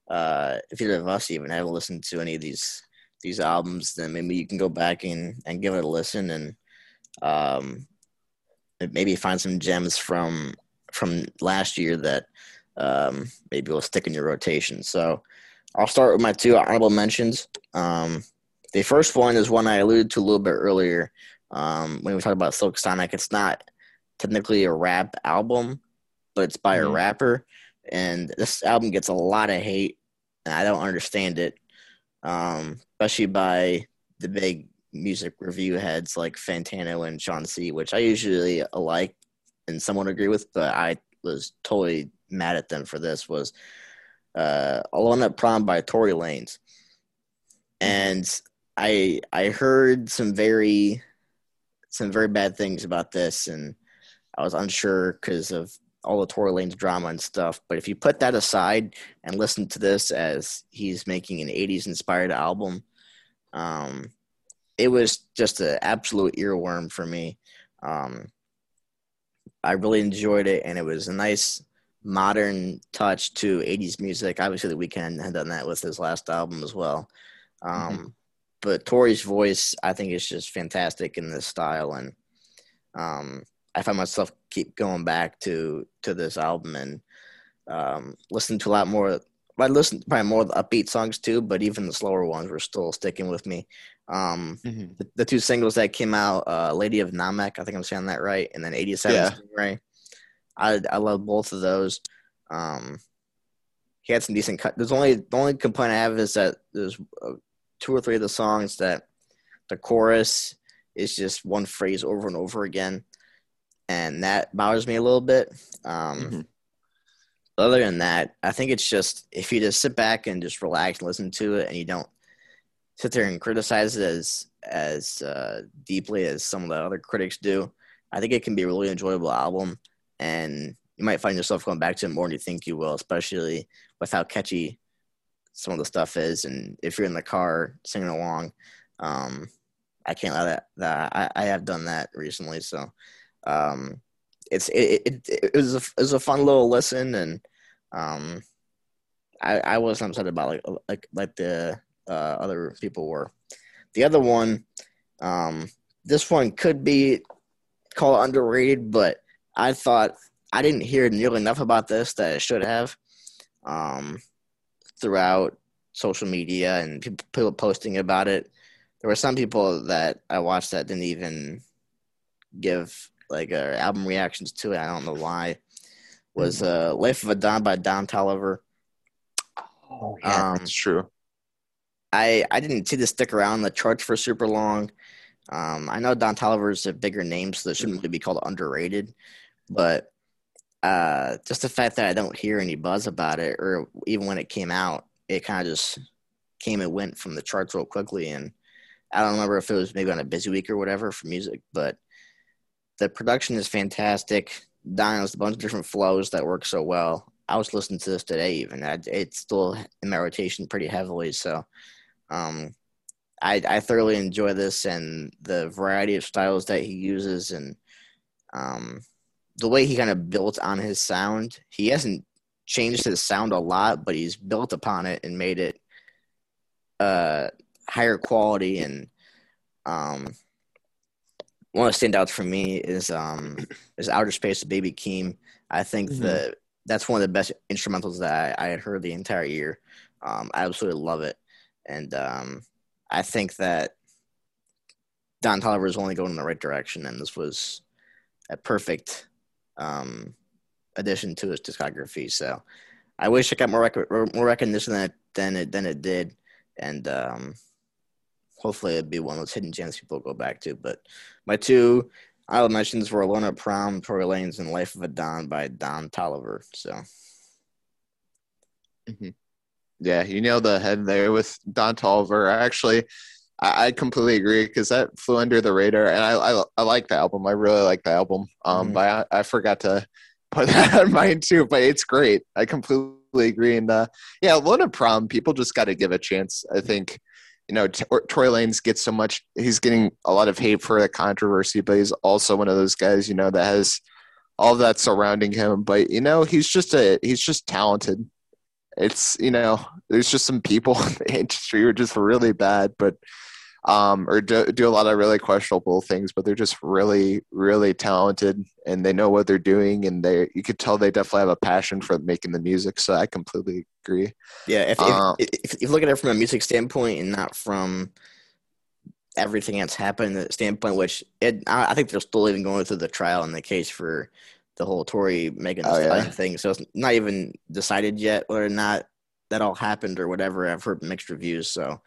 uh if either of us even haven't listened to any of these these albums, then maybe you can go back and, and give it a listen and um, maybe find some gems from from last year that um, maybe will stick in your rotation. So I'll start with my two honorable mentions. Um, the first one is one I alluded to a little bit earlier um, when we talked about Silk Sonic. It's not technically a rap album, but it's by mm-hmm. a rapper, and this album gets a lot of hate, and I don't understand it um, especially by the big music review heads like Fantano and Shawn Cee, which I usually like and somewhat agree with, but I was totally mad at them for this. Was uh, Alone at Prom by Tory Lanez, and I I heard some very some very bad things about this, and I was unsure because of all the Tory Lanez drama and stuff. But if you put that aside and listen to this as he's making an 80s inspired album, um, it was just an absolute earworm for me. Um, I really enjoyed it, and it was a nice modern touch to 80s music. Obviously, The Weeknd had done that with his last album as well. Um, mm-hmm. But Tori's voice, I think, is just fantastic in this style, and um, I find myself keep going back to to this album and um, listen to a lot more. I listened probably more upbeat songs too, but even the slower ones were still sticking with me. Um, mm-hmm. the, the, two singles that came out, uh, "Lady of Namek," I think I'm saying that right, and then "87 yeah. Stingray." I I love both of those. Um, he had some decent cut. There's only the only complaint I have is that there's uh, two or three of the songs that the chorus is just one phrase over and over again and that bothers me a little bit. Um, mm-hmm. Other than that, I think it's just if you just sit back and just relax and listen to it, and you don't sit there and criticize it as as uh, deeply as some of the other critics do, I think it can be a really enjoyable album, and you might find yourself going back to it more than you think you will, especially with how catchy some of the stuff is, and if you're in the car singing along. Um, I can't lie that, that I, I have done that recently, so um, it's it, it, it, was a, it was a fun little listen, and um, I I wasn't upset about like like like the uh, other people were. The other one, um, this one could be called underrated, but I thought I didn't hear nearly enough about this that I should have. Um, throughout social media and people posting about it, there were some people that I watched that didn't even give like uh, album reactions to it. I don't know why. Was mm-hmm. uh, "Life of a Don" by Don Toliver. Oh yeah, um, that's true. I I didn't see this stick around the charts for super long. Um, I know Don Toliver is a bigger name, so it shouldn't really be called underrated. But uh, just the fact that I don't hear any buzz about it, or even when it came out, it kind of just came and went from the charts real quickly. And I don't remember if it was maybe on a busy week or whatever for music, but the production is fantastic. Don has a bunch of different flows that work so well. I was listening to this today, even it's still in my rotation pretty heavily. So, um, I, I thoroughly enjoy this and the variety of styles that he uses and um, the way he kind of built on his sound. He hasn't changed his sound a lot, but he's built upon it and made it uh, higher quality and um, one of the standouts for me is um is Outer Space Baby Keem. I think mm-hmm. that that's one of the best instrumentals that I, I, had heard the entire year. Um, I absolutely love it, and um, I think that Don Toliver is only going in the right direction, and this was a perfect um, addition to his discography. So I wish it got more rec- more recognition than it, than it than it did. and um, hopefully it'd be one of those hidden gems people go back to. But my two I mentions were Alone at Prom, Tory Lanez, and Life of a Don by Don Toliver. So. Mm-hmm. Yeah, you nailed the head there with Don Toliver. Actually, I, I completely agree because that flew under the radar, and I, I, I like the album. I really like the album. Um, mm-hmm. but I, I forgot to put [laughs] that on mine too. But it's great. I completely agree. And uh, yeah, at Prom, people just got to give a chance. I think you know, T- Troy Lanez gets so much. He's getting a lot of hate for the controversy, but he's also one of those guys, you know, that has all that surrounding him. But you know, he's just a he's just talented. It's you know, there's just some people [laughs] in the industry who are just really bad, but um, or do, do a lot of really questionable things, but they're just really, really talented and they know what they're doing. And they, you could tell they definitely have a passion for making the music. So I completely agree. Yeah. If, um, if, if, if, you look at it from a music standpoint and not from everything that's happened, the standpoint, which it, I think they're still even going through the trial in the case for the whole Tory Megan oh, yeah. thing. So it's not even decided yet whether or not that all happened or whatever. I've heard mixed reviews. So,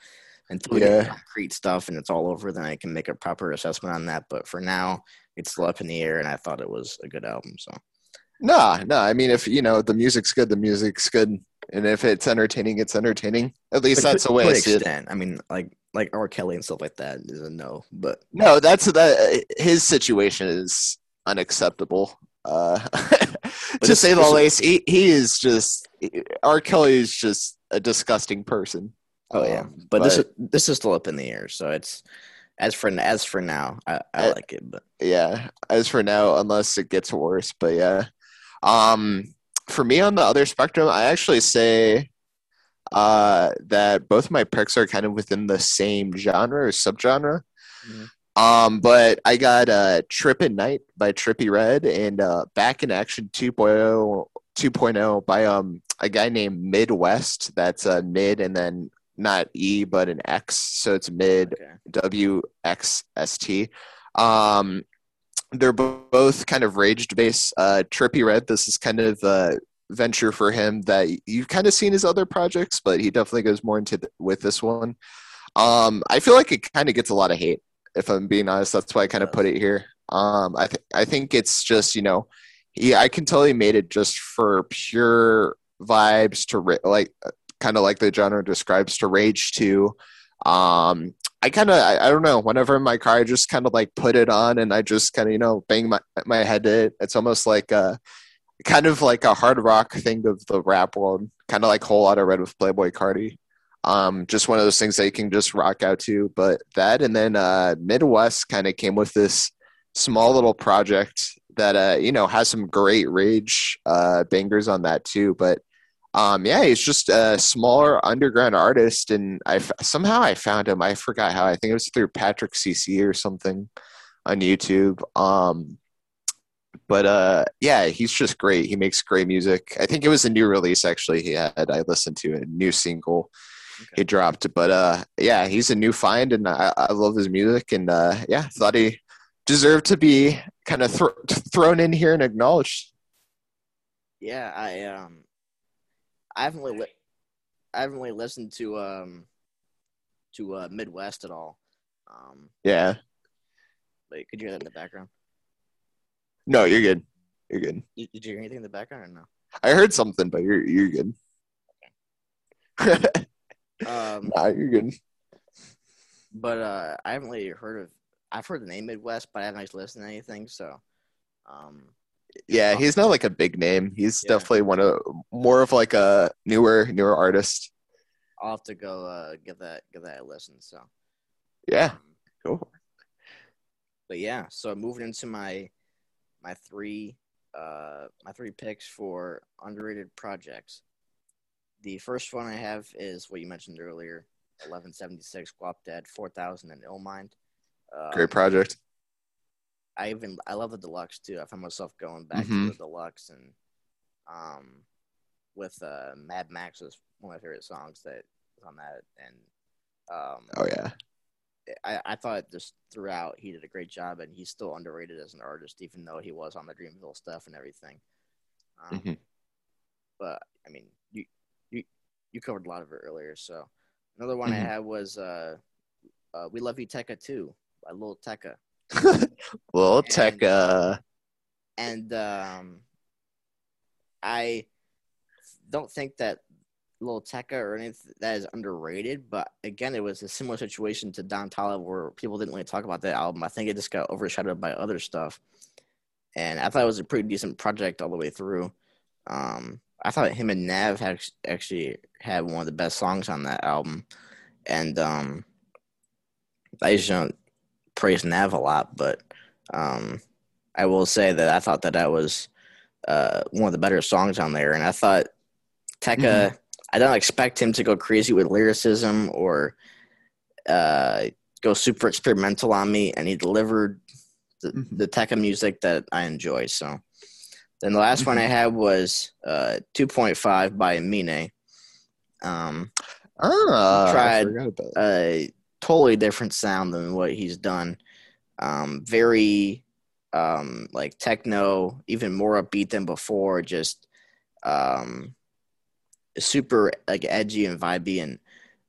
until we yeah. get concrete stuff and it's all over, then I can make a proper assessment on that. But for now, it's still up in the air, and I thought it was a good album. So, no, no. I mean, if you know the music's good, the music's good, and if it's entertaining, it's entertaining. At least but that's the way I see extent, it. I mean, like like R. Kelly and stuff like that is a no, but no, that's that. His situation is unacceptable. Uh, [laughs] to say the least, he, he is just R. Kelly is just a disgusting person. Oh yeah, um, but, but, this is this is still up in the air. So it's as for as for now, I, I uh, like it. But yeah, as for now, unless it gets worse. But yeah, um, for me on the other spectrum, I actually say uh, that both my picks are kind of within the same genre or subgenre. Mm-hmm. Um, but I got uh, Trip at Knight by Trippie Redd and uh, Back in Action 2.0, 2.0 by um, a guy named Midwxst. That's uh, mid and then not E, but an X. So it's mid okay. W X S T. Um, they're both kind of raged bass. Uh, Trippie Redd, this is kind of a venture for him that you've kind of seen his other projects, but he definitely goes more into the, with this one. Um, I feel like it kind of gets a lot of hate, if I'm being honest. That's why I kind of put it here. Um, I th- I think it's just you know, he I can tell he made it just for pure vibes to ra- like kind of like the genre describes to rage to. Um i kind of I, I, don't know whenever in my car i just kind of like put it on and i just kind of you know bang my, my head to it it's almost like a kind of like a hard rock thing of the rap world kind of like Whole Lotta Red with Playboy Carti um just one of those things that you can just rock out to. But that and then uh Midwxst kind of came with this small little project that uh you know has some great rage uh bangers on that too. But um, yeah, he's just a smaller underground artist, and I somehow I found him. I forgot how. I think it was through Patrick CC or something on YouTube. Um, but uh, yeah, he's just great. He makes great music. I think it was a new release actually. He had I listened to a new single okay. he dropped. But uh, yeah, he's a new find, and I, I love his music. And uh, yeah, thought he deserved to be kind of th- thrown in here and acknowledged. Yeah, I um I haven't really, li- I haven't really listened to um to uh, Midwxst at all. Um, yeah. Wait, could you hear that in the background? No, you're good. You're good. Did, did you hear anything in the background or no? I heard something, but you're you're good. Okay. [laughs] um, nah, you're good. But uh, I haven't really heard of. I've heard the name Midwxst, but I haven't actually listened to anything. So, um, yeah, he's not like a big name. He's yeah. definitely one of more of like a newer newer artist. I'll have to go uh, give that give that a listen. So yeah, um, cool. But yeah, so moving into my my three uh, my three picks for underrated projects. The first one I have is what you mentioned earlier, eleven seventy six Guap Dead, four thousand and Illmind. Um, Great project. I even I love the deluxe too. I find myself going back mm-hmm. to the deluxe and um with uh Mad Max was one of my favorite songs that was on that and um oh yeah I, I thought just throughout he did a great job and he's still underrated as an artist even though he was on the Dreamville stuff and everything um, mm-hmm. but I mean you you you covered a lot of it earlier so Another one Mhm. I had was uh, uh, "We Love You Tecca Too" by Lil Tecca, Little And- tech. Uh, and um, I don't think that Lil Tecca or anything that is underrated. But again, it was a similar situation to Don Toliver where people didn't really talk about that album. I think it just got overshadowed by other stuff. And I thought it was a pretty decent project all the way through. Um, I thought him and Nav had actually had one of the best songs on that album, and um, I just don't praise Nav a lot, but um, I will say that I thought that that was uh, one of the better songs on there, and I thought Tecca. I don't expect him to go crazy with lyricism or uh, go super experimental on me, and he delivered the, Mhm. the Tecca music that I enjoy. So then the last one I had was uh, 2.5 by Mine. Um, ah, I forgot about that. a totally different sound than what he's done. Um, very um, like techno, even more upbeat than before. Just um, super like edgy and vibey and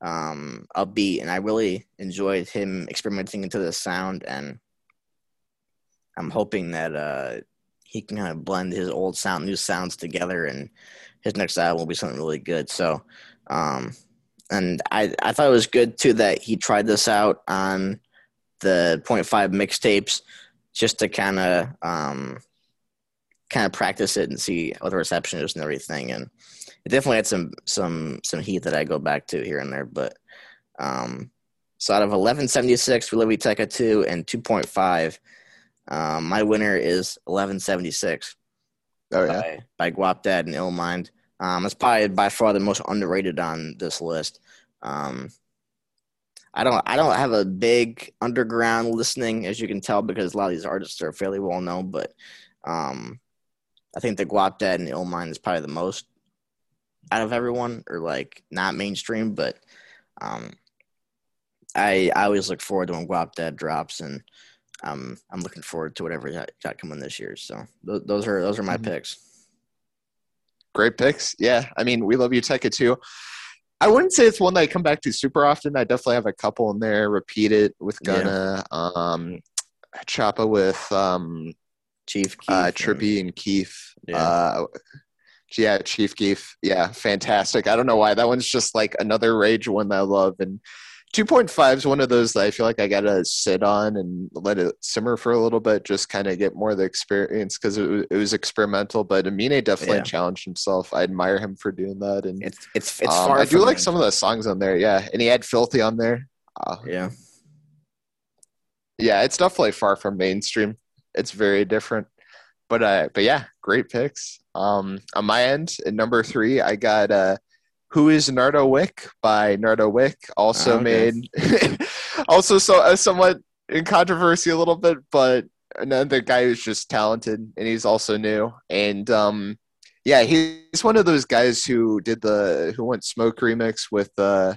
um, upbeat, and I really enjoyed him experimenting into the sound. And I'm hoping that uh, he can kind of blend his old sound, new sounds together, and his next album will be something really good. So. Um, and I, I thought it was good too that he tried this out on the 0.5 mixtapes just to kind of um, kind of practice it and see what the reception is and everything. And it definitely had some some some heat that I go back to here and there. But um, so out of 1176 for Livy Tecca 2 and 2.5, um, my winner is 1176 oh yeah. by, by Guapdad and Ill Mind. Um, it's probably by far the most underrated on this list. Um, I don't I don't have a big underground listening, as you can tell, because a lot of these artists are fairly well known. But um, I think the Guapdad and the Ill Mind is probably the most out of everyone, or like not mainstream. But um, I I always look forward to when Guapdad drops, and um, I'm looking forward to whatever got, got coming this year. So th- those are those are my Mhm. picks. Great picks. Yeah. I mean, we love you, Tecca, too. I wouldn't say it's one that I come back to super often. I definitely have a couple in there. Repeat it with Yeah. Gunna. Um, Choppa with um, Chief Keef uh, Trippy and Keith. Yeah. Uh, yeah, Chief Keef. Yeah, fantastic. I don't know why. That one's just like another rage one that I love. And 2.5 is one of those that I feel like I got to sit on and let it simmer for a little bit, just kind of get more of the experience because it, was- it was experimental. But Amine definitely Yeah. challenged himself. I admire him for doing that. And It's it's it's um, far. I do like some of the songs on there. Yeah. And he had Filthy on there. Uh, Yeah, yeah, it's definitely far from mainstream. It's very different. But uh but yeah, great picks. Um on my end, at number three, I got uh Who is Nardo Wick by Nardo Wick, also Oh, okay. made [laughs] also so uh, somewhat in controversy a little bit, but another guy who's just talented and he's also new. And um yeah, he's one of those guys who did the Who Want Smoke remix with uh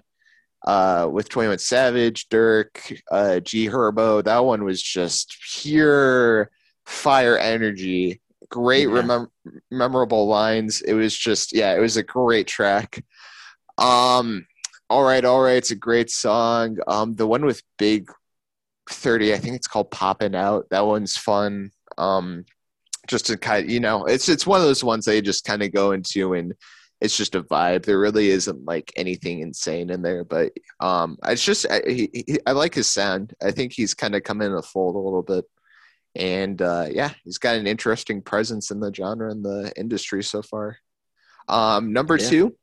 uh, with 21 Savage, Durk, uh, G Herbo. That one was just pure fire energy. Great, Yeah. remem- memorable lines. It was just, yeah, it was a great track. Um, all right, all right. It's a great song. Um, the one with Big 30, I think it's called "Popping Out. That one's fun. Um, just to kind you know, it's it's one of those ones they just kind of go into and it's just a vibe. There really isn't like anything insane in there, but um, it's just I, he, he, I like his sound. I think he's kind of come in the fold a little bit, and uh, yeah, he's got an interesting presence in the genre and the industry so far. Um, number Yeah. two,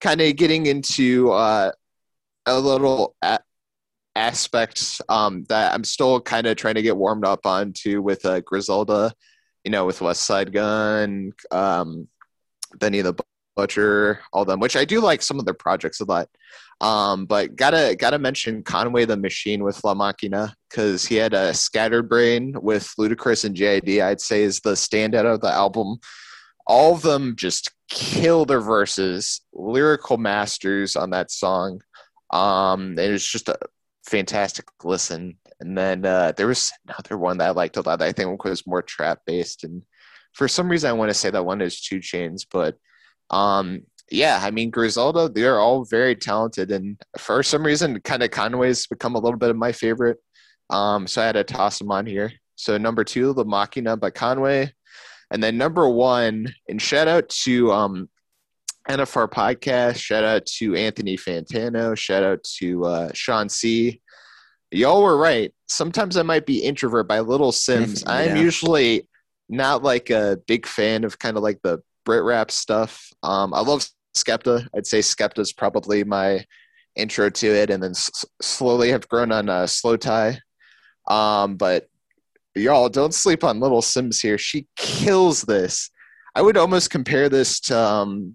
kind of getting into uh, a little a- aspects um, that I'm still kind of trying to get warmed up on onto with uh, Griselda, you know, with Westside Gunn, um, Benny the Butcher, all them, which I do like some of their projects a lot. Um, but gotta gotta mention Conway the Machine with La Maquina because he had a Scatterbrain with Ludacris and JID. I'd say is the standout of the album. All of them just kill their verses, lyrical masters on that song. Um, it was just a fantastic listen. And then uh, there was another one that I liked a lot. That I think was more trap based, and for some reason I want to say that one is 2 Chainz, but um, yeah, I mean Griselda, they're all very talented, and for some reason, kind of Conway's become a little bit of my favorite. Um, so I had to toss them on here. So number two, La Maquina by Conway, and then number one, and shout out to um, NFR podcast. Shout out to Anthony Fantano. Shout out to uh, Shawn Cee. Y'all were right. Sometimes I might be introvert by Little Simz. Yeah. I'm usually not like a big fan of kind of like the Brit rap stuff. Um, I love Skepta. I'd say Skepta is probably my intro to it, and then s- slowly have grown on uh, Slowthai. Um, but y'all don't sleep on Little Simz here. She kills this. I would almost compare this to um,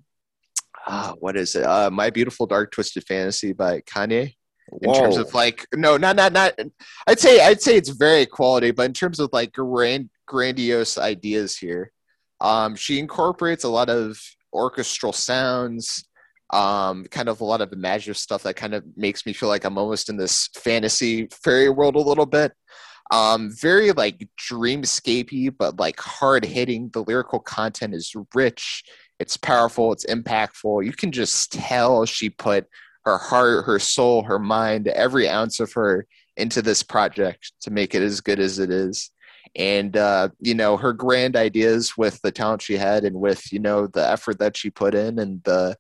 uh, what is it? Uh, My Beautiful Dark Twisted Fantasy by Kanye. In terms of like, no, not not not. I'd say I'd say it's very quality, but in terms of like grand grandiose ideas here, um, she incorporates a lot of orchestral sounds, um, kind of a lot of imaginative stuff that kind of makes me feel like I'm almost in this fantasy fairy world a little bit. Um, very like dreamscapey, but like hard hitting. The lyrical content is rich, it's powerful, it's impactful. You can just tell she put her heart, her soul, her mind, every ounce of her into this project to make it as good as it is and uh, you know her grand ideas with the talent she had and with you know the effort that she put in and the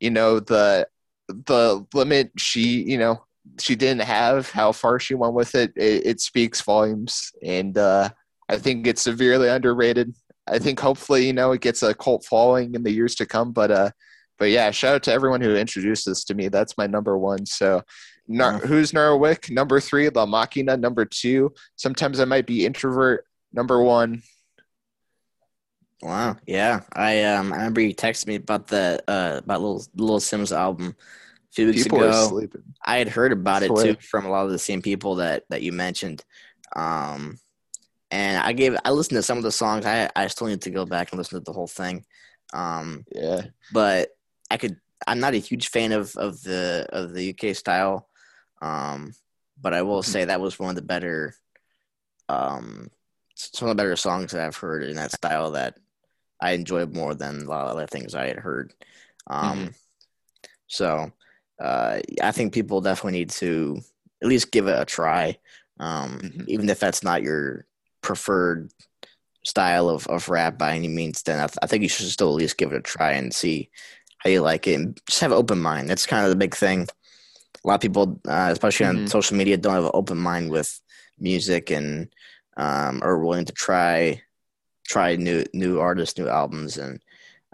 you know the the limit she you know she didn't have how far she went with it it, it speaks volumes and uh, i think it's severely underrated i think hopefully you know it gets a cult following in the years to come but uh but yeah shout out to everyone who introduced this to me that's my number one so Nar- Wow. who's Narwick? Number three, La Maquina. Number two, sometimes I might be introvert. Number one, Wow. Yeah. I um I remember you texted me about the uh about little little Simz album few weeks people ago. sleeping. I had heard about it too from a lot of the same people that that you mentioned. Um and I gave I listened to some of the songs. I I still need to go back and listen to the whole thing. Um Yeah, but I could I'm not a huge fan of of the of the UK style. Um but I will say that was one of the better um some of the better songs that I've heard in that style that I enjoyed more than a lot of other things I had heard. Um so uh I think people definitely need to at least give it a try. Um Mhm. even if that's not your preferred style of, of rap by any means, then I, th- I think you should still at least give it a try and see how you like it. And just have an open mind. That's kind of the big thing. A lot of people, uh, especially on Mhm. social media, don't have an open mind with music and um, are willing to try try new new artists, new albums, and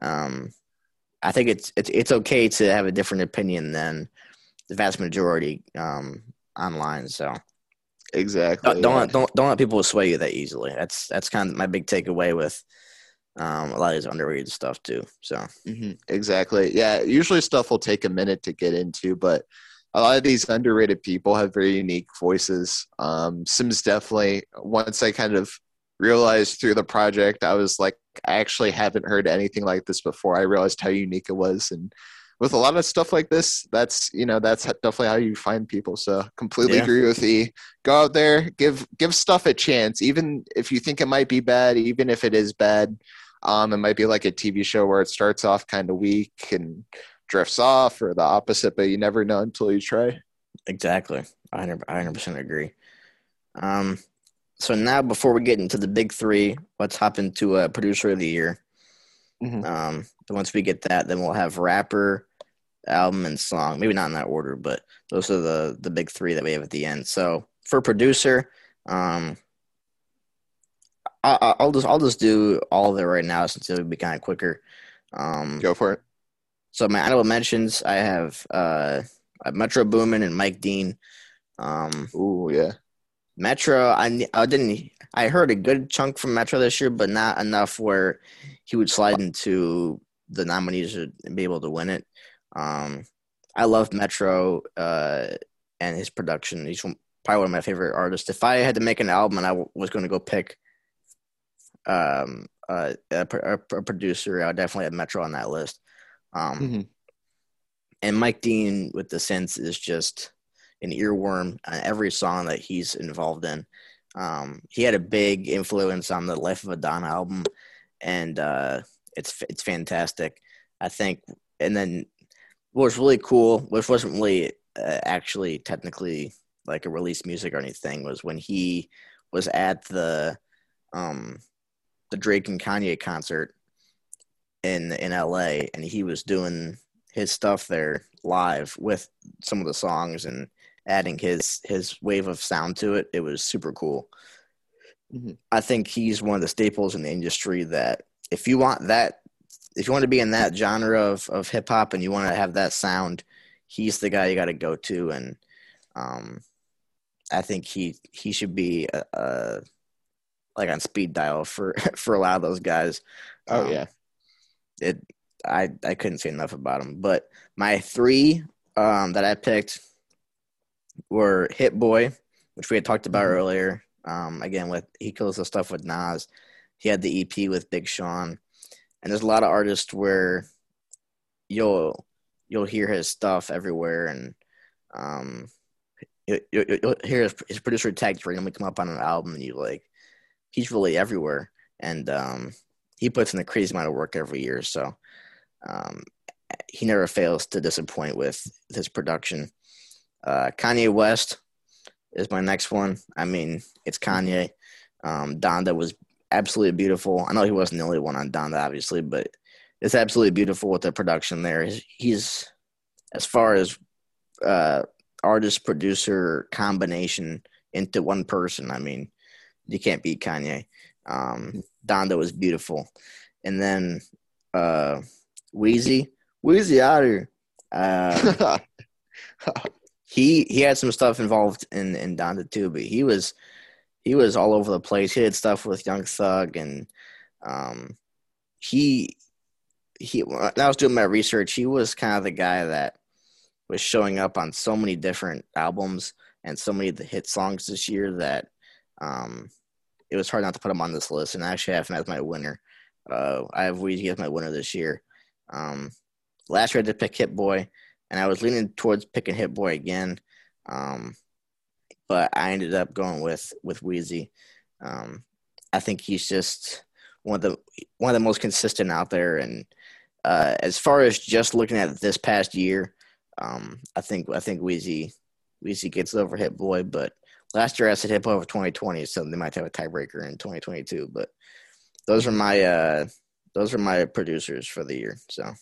um, I think it's it's it's okay to have a different opinion than the vast majority um, online. So exactly. don't don't, yeah. let, don't don't let people sway you that easily. That's that's kind of my big takeaway with um, a lot of these underrated stuff too. So Mhm, Exactly. Yeah. Usually stuff will take a minute to get into, but a lot of these underrated people have very unique voices. Um, Simz definitely, once I kind of realized through the project, I was like, I actually haven't heard anything like this before. I realized how unique it was. And with a lot of stuff like this, that's, you know, that's definitely how you find people. So completely Yeah. agree with E. Go out there, give, give stuff a chance. Even if you think it might be bad, even if it is bad, um, it might be like a TV show where it starts off kind of weak and drifts off, or the opposite, but you never know until you try. exactly, I 100 percent agree. Um, so now before we get into the big three, let's hop into uh, producer of the year. Mhm. Um, once we get that, then we'll have rapper, album, and song. Maybe not in that order, but those are the the big three that we have at the end. So for producer, um, I, I- I'll just I'll just do all of it right now since it'll be kind of quicker. Um, Go for it. so my honorable mentions, I have uh, Metro Boomin and Mike Dean. Um, Ooh, yeah. Metro, I, I didn't. I heard a good chunk from Metro this year, but not enough where he would slide into the nominees and be able to win it. Um, I love Metro uh, and his production. He's one- probably one of my favorite artists. If I had to make an album and I w- was going to go pick um, uh, a, a, a producer, I would definitely have Metro on that list. Um, Mhm. and Mike Dean with the sense is just an earworm on every song that he's involved in. Um, he had a big influence on the Life of a Don album, and uh, it's it's fantastic. I think and then what was really cool, which wasn't really uh, actually technically like a release music or anything, was when he was at the um the Drake and Kanye concert in in LA and he was doing his stuff there live with some of the songs and adding his his wave of sound to it. It was super cool. Mm-hmm. I think he's one of the staples in the industry that if you want that if you want to be in that genre of, of hip hop and you want to have that sound, he's the guy you got to go to. And um, I think he he should be a, a, like on speed dial for [laughs] for a lot of those guys. Oh um, yeah, it. I I couldn't say enough about him. But my three um, that I picked were Hit Boy, which we had talked about mm-hmm. earlier. Um, again, with he kills the stuff with Nas. He had the EP with Big Sean and there's a lot of artists where you'll you'll hear his stuff everywhere and um you, will you, hear his, his producer tags randomly come up on an album and you like he's really everywhere and um he puts in a crazy amount of work every year so um he never fails to disappoint with his production uh kanye west is my next one i mean it's kanye um donda was absolutely beautiful. I know he wasn't the only one on Donda, obviously, but it's absolutely beautiful with the production there. He's as far as uh, artist producer combination into one person. I mean, you can't beat Kanye. Um, Donda was beautiful, and then uh, Weezy, Weezy out here. Uh, [laughs] [laughs] he he had some stuff involved in in Donda too, but he was he was all over the place. He did stuff with Young Thug, and um, he he. When I was doing my research, he was kind of the guy that was showing up on so many different albums and so many of the hit songs this year that um, it was hard not to put him on this list. And I actually have him as my winner. Uh, I have Weezy as my winner this year. Um, last year I did pick Hit Boy, and I was leaning towards picking Hit Boy again. Um, but I ended up going with with Weezy. Um, I think he's just one of the one of the most consistent out there. And uh, as far as just looking at this past year, um, I think I think Weezy Weezy gets over Hit Boy, but last year I said Hit Boy over 2020, so they might have a tiebreaker in 2022. But those are my uh, those are my producers for the year. So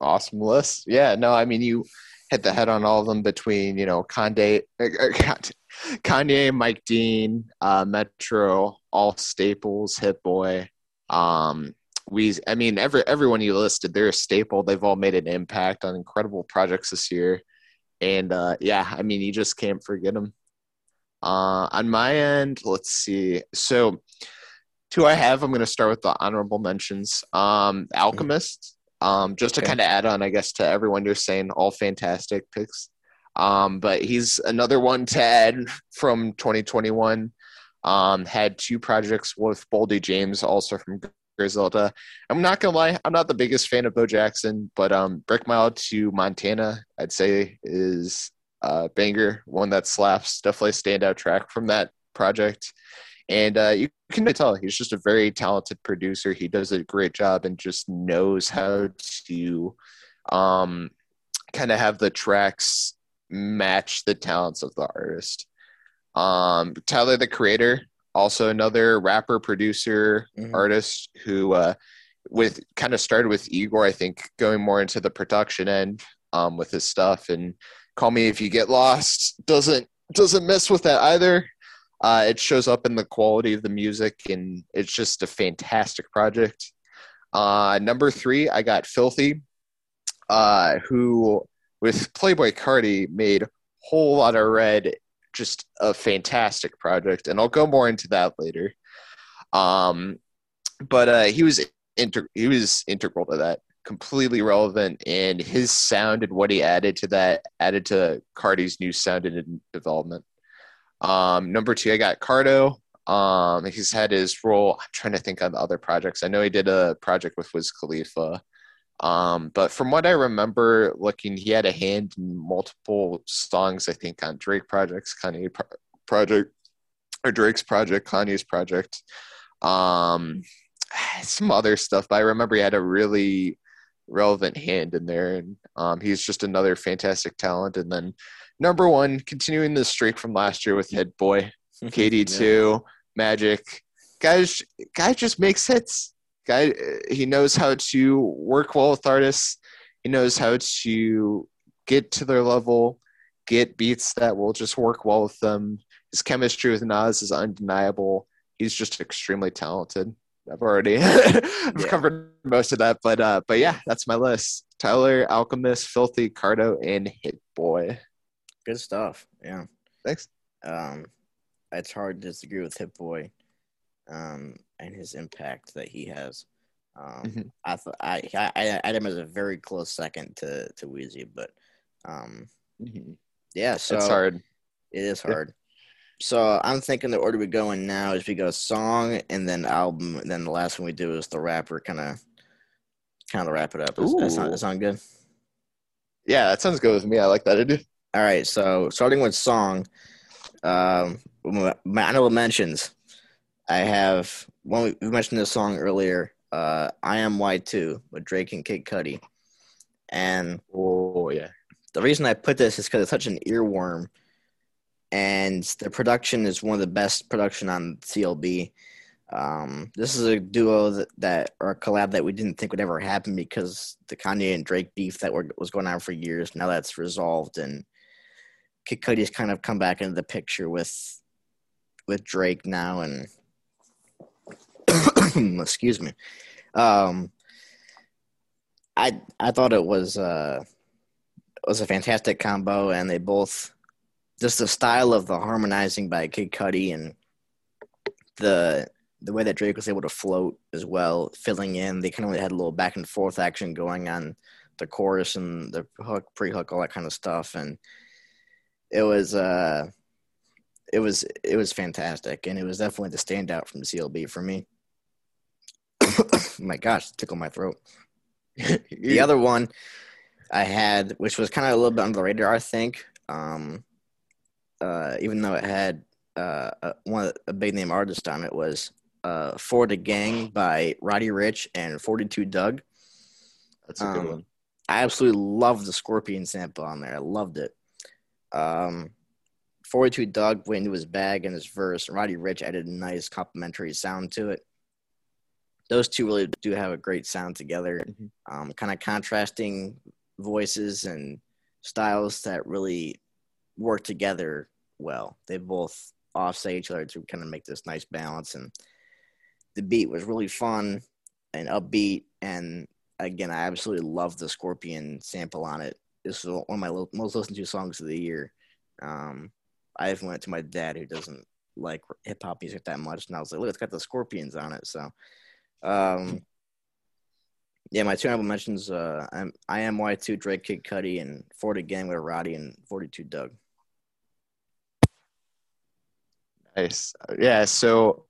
awesome list. Yeah, no, I mean you hit the head on all of them between you know Kanye, Kanye, [laughs] Mike Dean, uh, Metro, all staples, Hit Boy. Um, we, I mean, every everyone you listed, they're a staple. They've all made an impact on incredible projects this year, and uh, yeah, I mean, you just can't forget them. Uh, on my end, let's see. So, two I have. I'm going to start with the honorable mentions. Um, Alchemist. Um, just to kind of add on, I guess, to everyone you're saying, all fantastic picks. Um, but he's another one to add from 2021. Um, had two projects with Boldy James, also from Griselda. I'm not gonna lie, I'm not the biggest fan of Bo Jackson, but um, Brick Mile to Montana, I'd say is a banger, one that slaps. Definitely a standout track from that project. And uh, you can tell he's just a very talented producer. He does a great job and just knows how to um, kind of have the tracks match the talents of the artist. Um, Tyler, the creator, also another rapper, producer, mm-hmm. artist who, uh, with kind of started with Igor, I think, going more into the production end um, with his stuff. And Call Me If You Get Lost doesn't doesn't mess with that either. Uh, it shows up in the quality of the music, and it's just a fantastic project. Uh, number three, I got Filthy, uh, who with Playboy Carti made Whole Lotta Red, just a fantastic project, and I'll go more into that later. Um, but uh, he was inter- he was integral to that, completely relevant, and his sound and what he added to that added to Carti's new sound and development. Um, number two, I got Cardo. Um, he's had his role. I'm trying to think on the other projects. I know he did a project with Wiz Khalifa. Um, but from what I remember looking, he had a hand in multiple songs, I think, on Drake projects, Kanye pro- project, or Drake's project, Kanye's project. Um, [sighs] some other stuff, but I remember he had a really relevant hand in there, and um, he's just another fantastic talent. And then number one, continuing the streak from last year with Hit Boy, [laughs] KD two, yeah. Magic. Guys, guy just makes hits. Guy, he knows how to work well with artists. He knows how to get to their level, get beats that will just work well with them. His chemistry with Nas is undeniable. He's just extremely talented. I've already [laughs] I've yeah. covered most of that, but uh, but yeah, that's my list. Tyler, Alchemist, Filthy, Cardo, and Hit Boy. Good stuff. Yeah. Thanks. Um, it's hard to disagree with Hit Boy, um, and his impact that he has. Um, mm-hmm. I thought I, I I had him as a very close second to to Weezy, but um, mm-hmm. yeah, so it's hard. It is hard. So I'm thinking the order we go in now is we go song and then album, and then the last one we do is the rapper, kind of, kind of wrap it up. Does that sound, that sound good? Yeah, that sounds good with me. I like that idea. All right, so starting with song, um, my honorable mentions. I have one. We mentioned this song earlier. Uh, IMY2 with Drake and Kid Cudi, and oh yeah, the reason I put this is because it's such an earworm and the production is one of the best production on CLB. Um, this is a duo that, that, or a collab that we didn't think would ever happen because the Kanye and Drake beef that were, was going on for years. Now that's resolved, and Kid Cudi's kind of come back into the picture with with Drake now, and [coughs] excuse me. Um, I I thought it was uh, it was a fantastic combo, and they both just the style of the harmonizing by Kid Cudi and the the way that Drake was able to float as well, filling in. They kind of had a little back and forth action going on the chorus and the hook, pre-hook, all that kind of stuff, and it was uh, it was it was fantastic, and it was definitely the standout from CLB for me. [coughs] my gosh, tickle my throat. [laughs] the other one I had, which was kind of a little bit under the radar, I think. Um, uh, even though it had uh, a, one a big name artist on it, was uh, "For the Gang" by Roddy Ricch and 42 Dugg. That's a good um, one. I absolutely love the Scorpion sample on there. I loved it. Um, 42 Dugg went into his bag in his verse. Roddy Ricch added a nice complementary sound to it. Those two really do have a great sound together. Mm-hmm. Um, kind of contrasting voices and styles that really work together well. They both offset each other to kind of make this nice balance. And the beat was really fun and upbeat. And again, I absolutely love the Scorpion sample on it. This is one of my most listened to songs of the year. Um, I even went to my dad who doesn't like hip hop music that much, and I was like, "Look, it's got the Scorpions on it." So, um, yeah, my two honorable mentions: uh, I'm, IMY2, Drake, Kid Cudi, and For the Gang with Roddy and 42 Dugg. Nice. Yeah. So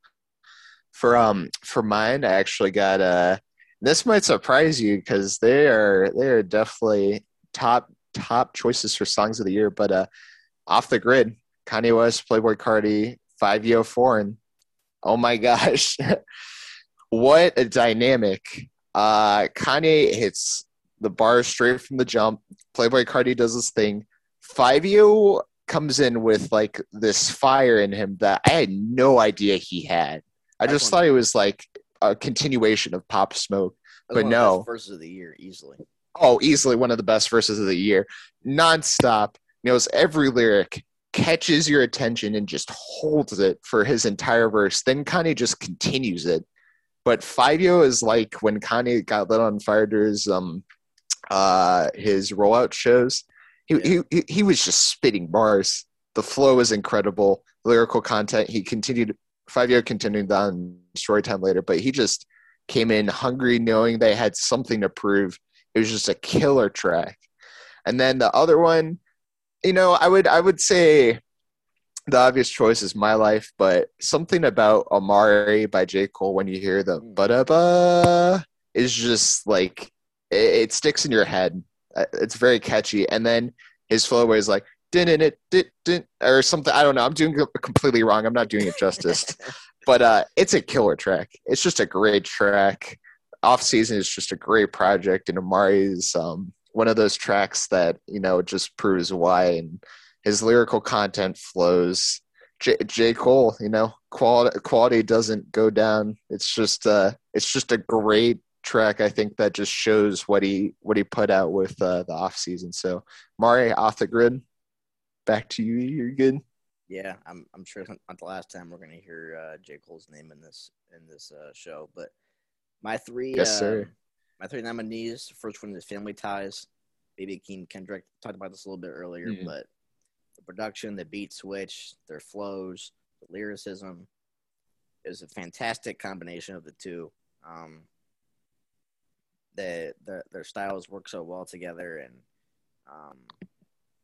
for um for mine, I actually got uh this might surprise you because they are they are definitely top top choices for songs of the year. But uh, off the grid, Kanye West, Playboy Carti, Fivio Foreign. Oh my [laughs] gosh, what a dynamic! Uh, Kanye hits the bar straight from the jump. Playboy Carti does this thing. Fivio comes in with like this fire in him that I had no idea he had. I just thought it was like a continuation of Pop Smoke, but no. Verses of the year easily. Oh, easily one of the best verses of the year. Nonstop, knows every lyric, catches your attention, and just holds it for his entire verse. Then Kanye just continues it. But Fivio is like when Kanye got lit on fire to his um uh his rollout shows he, he, he was just spitting bars. The flow was incredible. Lyrical content. He continued Fivio continued on story time later, but he just came in hungry, knowing they had something to prove. It was just a killer track. And then the other one, you know, I would I would say the obvious choice is my life, but something about Amari by J. Cole when you hear the ba ba is just like it, it sticks in your head. Uh, it's very catchy. And then his flow where he's like, din it, din or something. I don't know. I'm doing it completely wrong. I'm not doing it justice. [laughs] but uh, it's a killer track. It's just a great track. Off season is just a great project, and Amari is um, one of those tracks that you know just proves why, and his lyrical content flows. J, J. Cole, you know, quality quality doesn't go down. It's just uh, it's just a great track. I think that just shows what he what he put out with uh, the off season. So, Mari, off the grid, back to you. You're good. Yeah, I'm I'm sure not the last time we're gonna hear uh, J Cole's name in this in this uh, show, but my three yes, uh, sir. my three nominees. First one is Family Ties. Baby Keem Kendrick talked about this a little bit earlier, Mhm. but the production, the beat switch, their flows, the lyricism is a fantastic combination of the two. Um, the, the their styles work so well together, and um,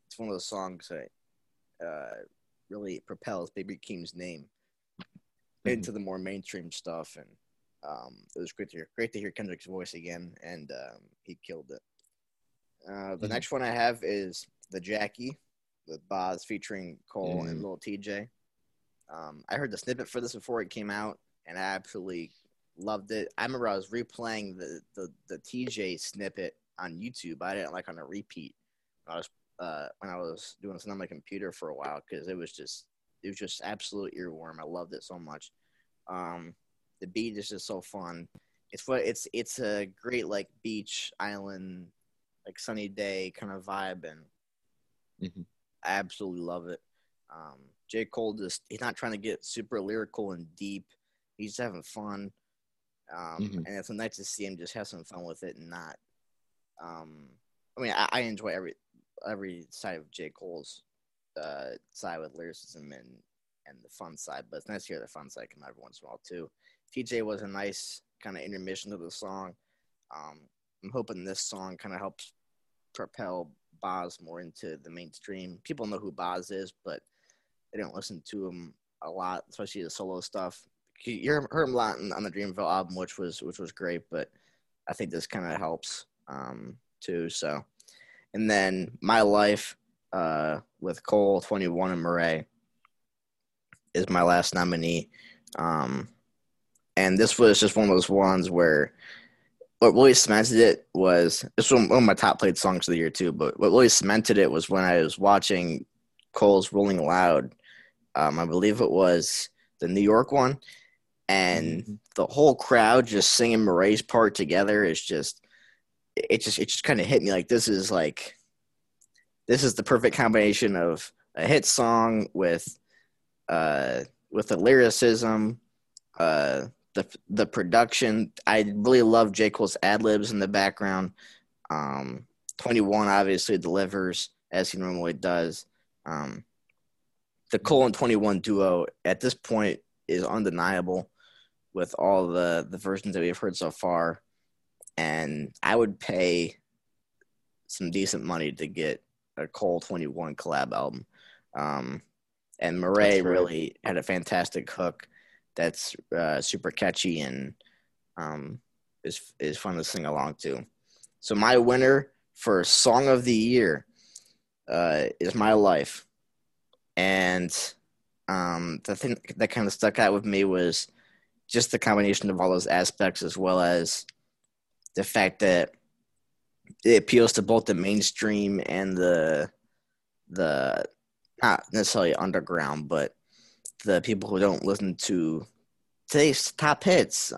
it's one of those songs that uh, really propels Baby Keem's name into the more mainstream stuff, and um, it was great to hear. Great to hear Kendrick's voice again, and um, he killed it. Uh, the Mhm. next one I have is the Jackie with Bas featuring Cole Mhm. and Little Tjay. Um, I heard the snippet for this before it came out, and I absolutely loved it. I remember I was replaying the the, the Tjay snippet on YouTube. I didn't like on a repeat. I was uh, when I was doing something on my computer for a while because it was just it was just absolute earworm. I loved it so much. Um, the beat is just so fun. It's what it's it's a great like beach island, like sunny day kind of vibe, and Mhm. I absolutely love it. Um, J Cole just he's not trying to get super lyrical and deep. He's just having fun, um, Mhm. and it's nice to see him just have some fun with it and not. Um, I mean, I, I enjoy every every side of J Cole's uh, side with lyricism and and the fun side, but it's nice to hear the fun side come out every once in a while too. Tjay was a nice kind of intermission to the song. Um, I'm hoping this song kind of helps propel Bas more into the mainstream. People know who Bas is, but they don't listen to him a lot, especially the solo stuff. You heard heard him a lot on on the Dreamville album, which was which was great, but I think this kind of helps um, too. So, and then my life uh, with Cole, Twenty One, and Morray is my last nominee. Um, and this was just one of those ones where what really cemented it was this was one of my top played songs of the year too. But what really cemented it was when I was watching Cole's Rolling Loud. Um, I believe it was the New York one, and Mhm. the whole crowd just singing Morray's part together is just it just it just kind of hit me like this is like this is the perfect combination of a hit song with uh with the lyricism uh the the production i really love j. Cole's ad libs in the background. Um 21 obviously delivers as he normally does. Um the cole and 21 duo at this point is undeniable with all the the versions that we've heard so far. And i would pay some decent money to get a cole 21 collab album. Um and Morray right. really had a fantastic hook that's uh, super catchy and um, is is fun to sing along to. So my winner for song of the year uh, is "My Life," and um, the thing that kind of stuck out with me was just the combination of all those aspects, as well as the fact that it appeals to both the mainstream and the the not necessarily underground, but the people who don't listen to today's top hits.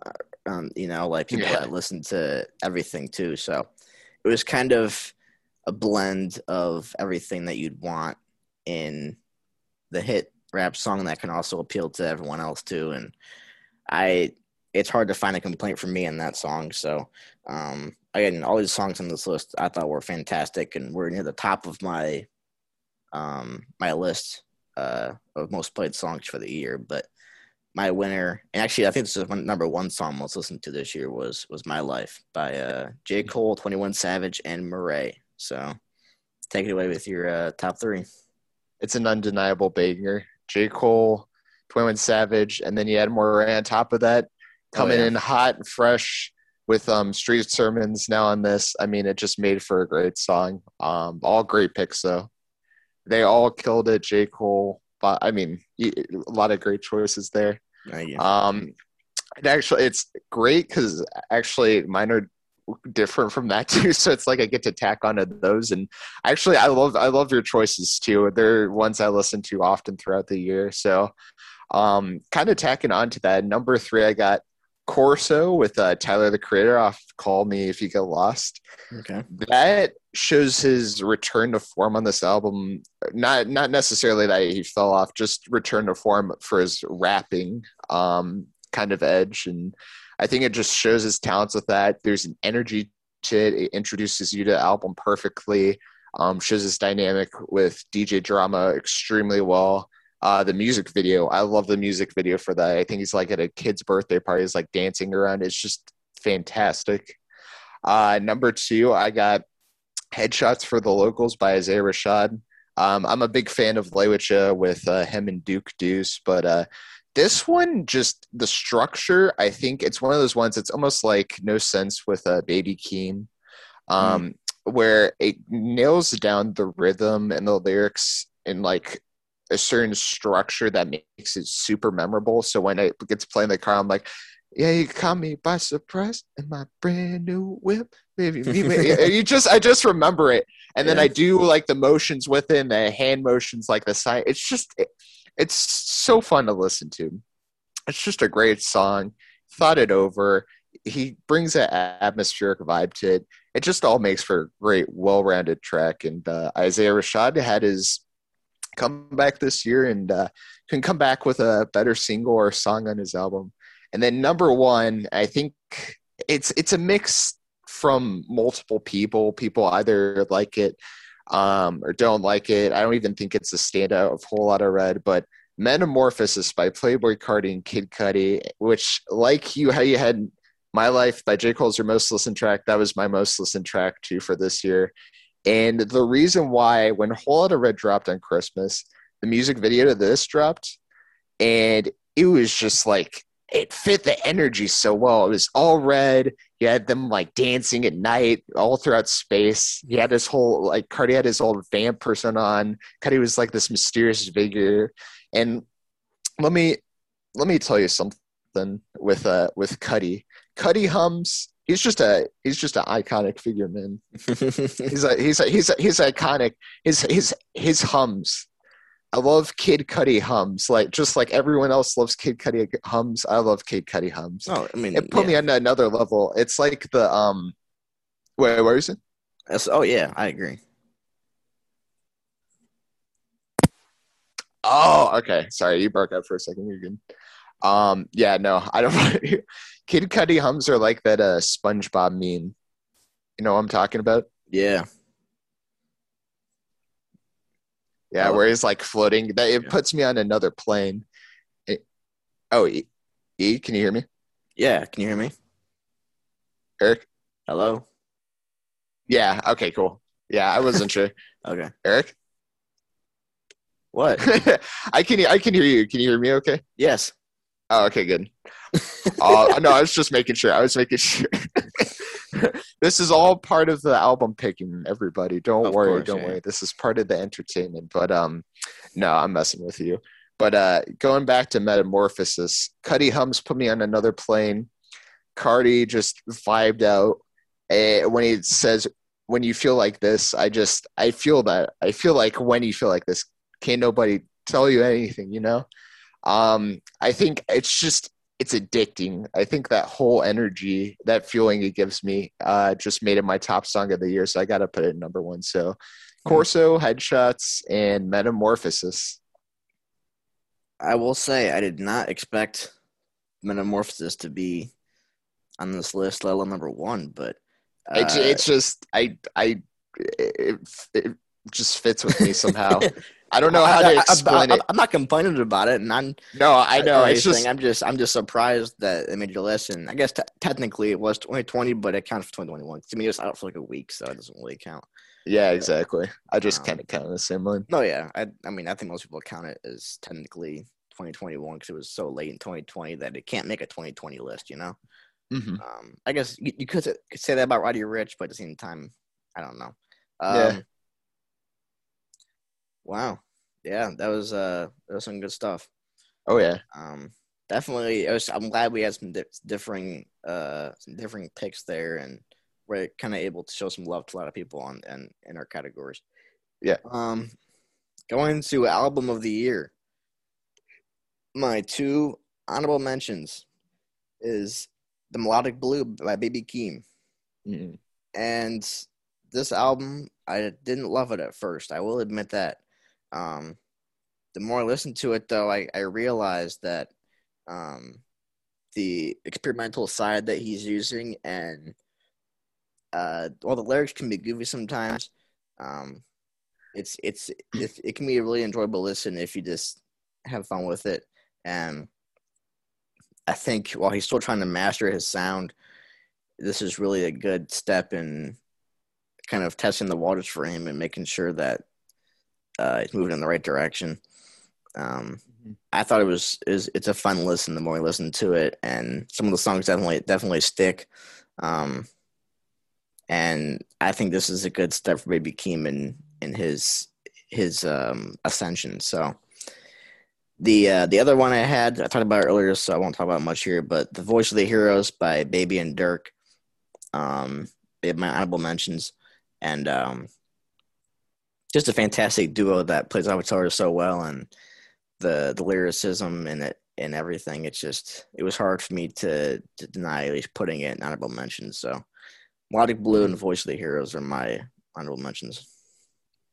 Um, you know, like people Yeah. that listen to everything too. So it was kind of a blend of everything that you'd want in the hit rap song that can also appeal to everyone else too. And I, it's hard to find a complaint from me in that song. So um, again, all these songs on this list I thought were fantastic and were near the top of my um, my list uh, of most played songs for the year. But my winner, and actually, I think this is one number one song most listened to this year was was "My Life" by uh, J. Cole, Twenty One Savage, and Morray. So take it away with your uh, top three. It's an undeniable banger. J. Cole, 21 Savage, and then you add Morray on top of that, Oh, coming yeah. in hot and fresh with um Street Sermons now on this. I mean, it just made for a great song. Um, all great picks though. They all killed it. J. Cole, but I mean, a lot of great choices there. Thank. Um, and actually, it's great because actually mine are different from that [laughs] too. So it's like I get to tack onto those. And actually, I love I love your choices too. They're ones I listen to often throughout the year. So, um, kind of tacking onto that. Number three, I got Corso with uh, Tyler the Creator off Call Me If You Get Lost. Okay. That shows his return to form on this album. Not not necessarily that he fell off, just return to form for his rapping um, kind of edge. And I think it just shows his talents with that. There's an energy to it. It introduces you to the album perfectly. Um, shows his dynamic with DJ Drama extremely well. Uh, the music video, I love the music video for that. I think he's like at a kid's birthday party, he's like dancing around. It's just fantastic. Uh, number two, I got Headshots for the Locals by Isaiah Rashad. Um, I'm a big fan of Lay Wit Ya with uh, him and Duke Deuce, but uh, this one, just the structure, I think it's one of those ones. It's almost like No Sense with uh, Baby Keem, um, mm. where it nails down the rhythm and the lyrics in like a certain structure that makes it super memorable. So when it gets played in the car, I'm like, yeah, you caught me by surprise in my brand new whip. Maybe, [laughs] you just, I just remember it, and then yeah. I do like the motions within the hand motions, like the side. It's just, it, it's so fun to listen to. It's just a great song. Thought it over. He brings an atmospheric vibe to it. It just all makes for a great, well-rounded track. And uh, Isaiah Rashad had his come back this year and uh, can come back with a better single or song on his album. And then number one, I think it's it's a mix from multiple people. People either like it um, or don't like it. I don't even think it's a standout of Whole Lotta Red, but Metamorphosis by Playboy Carti and Kid Cudi, which like you how you had My Life by J. Cole's your most listened track, that was my most listened track too for this year. And the reason why when Whole Lotta Red dropped on Christmas, the music video to this dropped, and it was just like it fit the energy so well. It was all red. You had them like dancing at night all throughout space. He had this whole like Carti had his old vamp person on. Carti was like this mysterious figure. And let me let me tell you something with uh with Cudi. Cudi hums. He's just a he's just an iconic figure, man. [laughs] he's a he's a, he's a, he's iconic. His his his hums I love Kid Cudi hums, like just like everyone else loves Kid Cudi hums. I love Kid Cudi hums. Oh, I mean, it put yeah. me on another level. It's like the um, wait, where is it? That's, oh yeah, I agree. Oh, okay. Sorry, you broke up for a second. You're good. Um, yeah, no, I don't. [laughs] Kid Cudi hums are like that uh SpongeBob meme. You know what I'm talking about? Yeah. Yeah, oh. where he's like floating. That it yeah. puts me on another plane. It, oh, e, e, can you hear me? Yeah, can you hear me? Eric? Hello? Yeah, okay, cool. Yeah, I wasn't sure. [laughs] Okay. Eric? What? [laughs] I can I can hear you. Can you hear me okay? Yes. Oh, okay, good. uh, [laughs] no, I was just making sure. I was making sure. [laughs] this is all part of the album picking. Everybody, don't of worry, course, don't yeah. worry. This is part of the entertainment. But um, no, I'm messing with you. But uh, going back to Metamorphosis, Cudi Hums put me on another plane. Carti just vibed out uh, when he says, "When you feel like this," I just I feel that I feel like when you feel like this, can't nobody tell you anything, you know. Um, I think it's just it's addicting. I think that whole energy, that feeling it gives me, uh, just made it my top song of the year. So I got to put it number one. So hmm. Corso, Headshots, and Metamorphosis. I will say I did not expect Metamorphosis to be on this list, let alone number one. But uh, it, it's just I I it, it just fits with me somehow. [laughs] I don't know how to explain I, it. I'm not complaining about it, and I'm no, I know. It's just I'm just I'm just surprised that it made your list. And I guess t- technically it was 2020, but it counts for 2021. To me, it was out for like a week, so it doesn't really count. Yeah, exactly. I just um, kind of count the same one. No, yeah. I I mean, I think most people count it as technically 2021 because it was so late in 2020 that it can't make a 2020 list. You know. Mm-hmm. Um, I guess you, you could, could say that about Roddy Rich, but at the same time, I don't know. Um, yeah. Wow. Yeah, that was uh that was some good stuff. Oh yeah. Um definitely. Was, I'm glad we had some di- differing, uh, some differing picks there, and we're kind of able to show some love to a lot of people on and in our categories. Yeah. Um, going to album of the year. My two honorable mentions is "The Melodic Blue" by Baby Keem, Mm-hmm. and this album I didn't love it at first. I will admit that. Um, the more I listened to it, though, I, I realized that um, the experimental side that he's using and uh, while the lyrics can be goofy sometimes, um, it's it's it, it can be a really enjoyable listen if you just have fun with it. And I think while he's still trying to master his sound, this is really a good step in kind of testing the waters for him and making sure that uh, he's moving in the right direction. Um, I thought it was is it's a fun listen the more I listen to it, and some of the songs definitely definitely stick. Um, and I think this is a good step for Baby Keem in in his his um, ascension. So the uh, the other one I had I talked about earlier, so I won't talk about much here. But the Voice of the Heroes by Baby and Durk, um, they have my honorable mentions, and um, just a fantastic duo that plays each so well, and the the lyricism and it and everything. It's just it was hard for me to to deny at least putting it in honorable mentions. So Melodic Blue and Voice of the Heroes are my honorable mentions.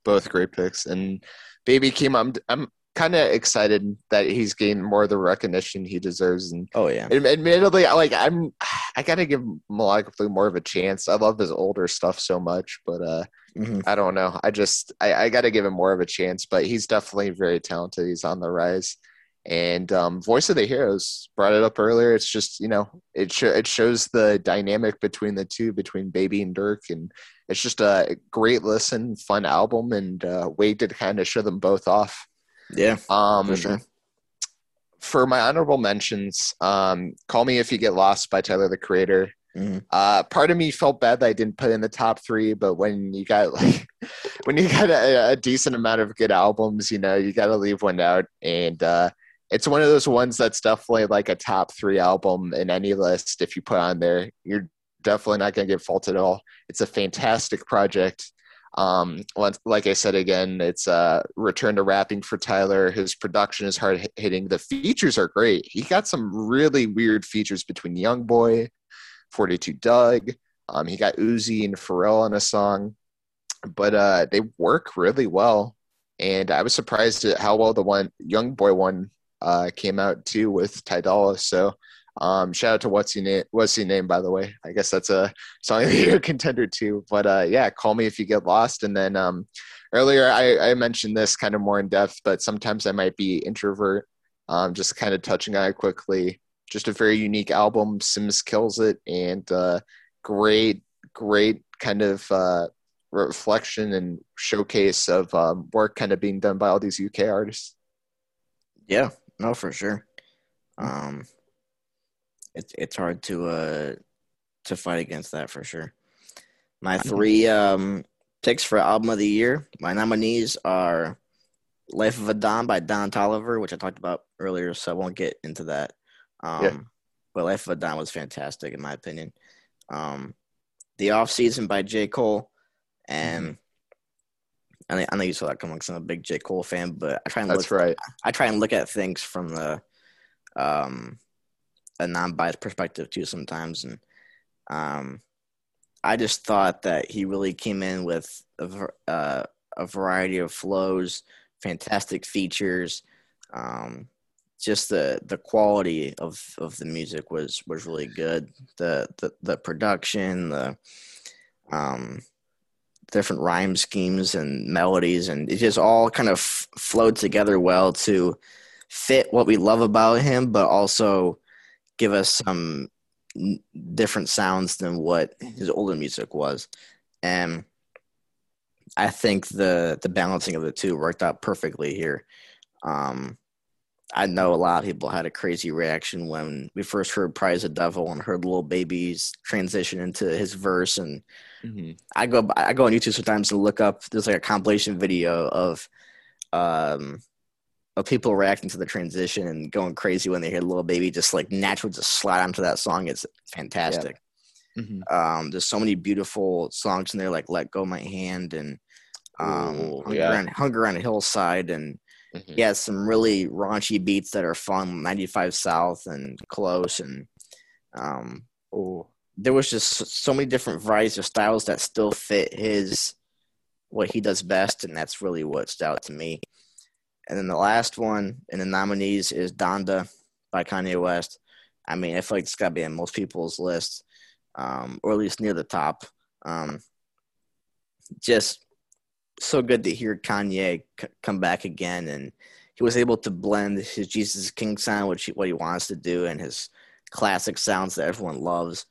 Both great picks, and Baby Keem, I'm I'm kind of excited that he's gained more of the recognition he deserves. And Oh yeah, admittedly, like I'm, I gotta give Blue more of a chance. I love his older stuff so much, but uh, hmm I don't know. I just I, I got to give him more of a chance, but he's definitely very talented. He's on the rise. And um, Voice of the Heroes brought it up earlier. It's just you know it sh- it shows the dynamic between the two, between Baby and Durk, and it's just a great listen, fun album, and uh, way to kind of show them both off. Yeah, Um, for sure. for my honorable mentions, um, "Call Me If You Get Lost" by Tyler the Creator. hmm Uh, part of me felt bad that I didn't put in the top three, but when you got like [laughs] when you got a, a decent amount of good albums, you know, you got to leave one out, and uh, it's one of those ones that's definitely like a top three album in any list. If you put on there, you're definitely not going to get faulted at all. It's a fantastic project. Um, like- I said again, it's a return to rapping for Tyler. His production is hard hitting. The features are great. He got some really weird features between Young Boy, 42 Dugg. Um, he got Uzi and Pharrell on a song, but uh, they work really well. And I was surprised at how well the one Young Boy one uh, came out too with Ty Dolla. So um, shout out to what's your name? What's your name, by the way? I guess that's a song of the year contender too. But uh, yeah, call me if you get lost. And then um, earlier I, I mentioned this kind of more in depth, but sometimes I might be introvert. Um, just kind of touching on it quickly. Just a very unique album. Simz kills it, and uh, great, great kind of uh, reflection and showcase of um, work kind of being done by all these UK artists. Yeah, no, for sure. Um, it's it's hard to uh to fight against that for sure. My three um picks for album of the year. My nominees are "Life of a Don" by Don Toliver, which I talked about earlier, so I won't get into that. Um, Yeah. but "Life of a Don" was fantastic in my opinion. Um, "The Off Season" by J. Cole, and I, know, I know you saw that coming. 'cause I'm a big J. Cole fan, but I try and That's look right. I try and look at things from the um a non-biased perspective too sometimes and um I just thought that he really came in with a, uh, a variety of flows, fantastic features. Um, just the the quality of, of the music was was really good. The the, the production, the um, different rhyme schemes and melodies, and it just all kind of f- flowed together well to fit what we love about him, but also give us some different sounds than what his older music was. And I think the the balancing of the two worked out perfectly here. Um, I know a lot of people had a crazy reaction when we first heard "Prize of Devil" and heard Little Baby's transition into his verse, and I go I go on YouTube sometimes to look up. There's like a compilation video of um, of people reacting to the transition and going crazy when they hear "Little Baby just like naturally just slide onto that song. It's fantastic. Yeah. Mm-hmm. Um, there's so many beautiful songs in there, like "Let Go My Hand" and um, Ooh, "Hunger, yeah. on, Hunger on a Hillside," and mm-hmm. yeah, some really raunchy beats that are fun. 95 South and Close, and um, oh, there was just so many different varieties of styles that still fit his what he does best, and that's really what stood out to me. And then the last one in the nominees is Donda by Kanye West. I mean, I feel like it's got to be on most people's list, um, or at least near the top. Um, just so good to hear Kanye c- come back again, and he was able to blend his Jesus King sound, which he, what he wants to do, and his classic sounds that everyone loves,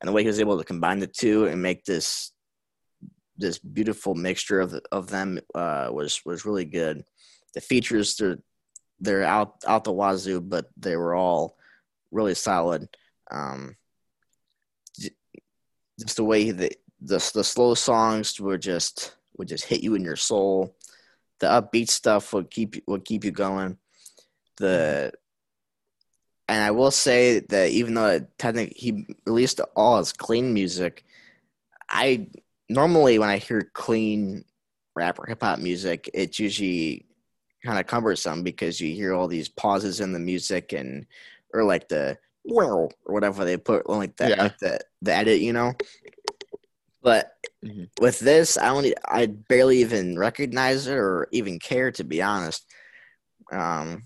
and the way he was able to combine the two and make this this beautiful mixture of of them uh, was was really good the features they're they're out out the wazoo, but they were all really solid. Um, just the way the, the the slow songs were just would just hit you in your soul. The upbeat stuff would keep would keep you going. The and I will say that even though technically he released all his clean music, I normally when I hear clean rap or hip hop music, it's usually kind of cumbersome because you hear all these pauses in the music and or like the or whatever they put like that yeah. like the the edit, you know. But mm-hmm. with this, I only I barely even recognize it or even care to be honest. Um,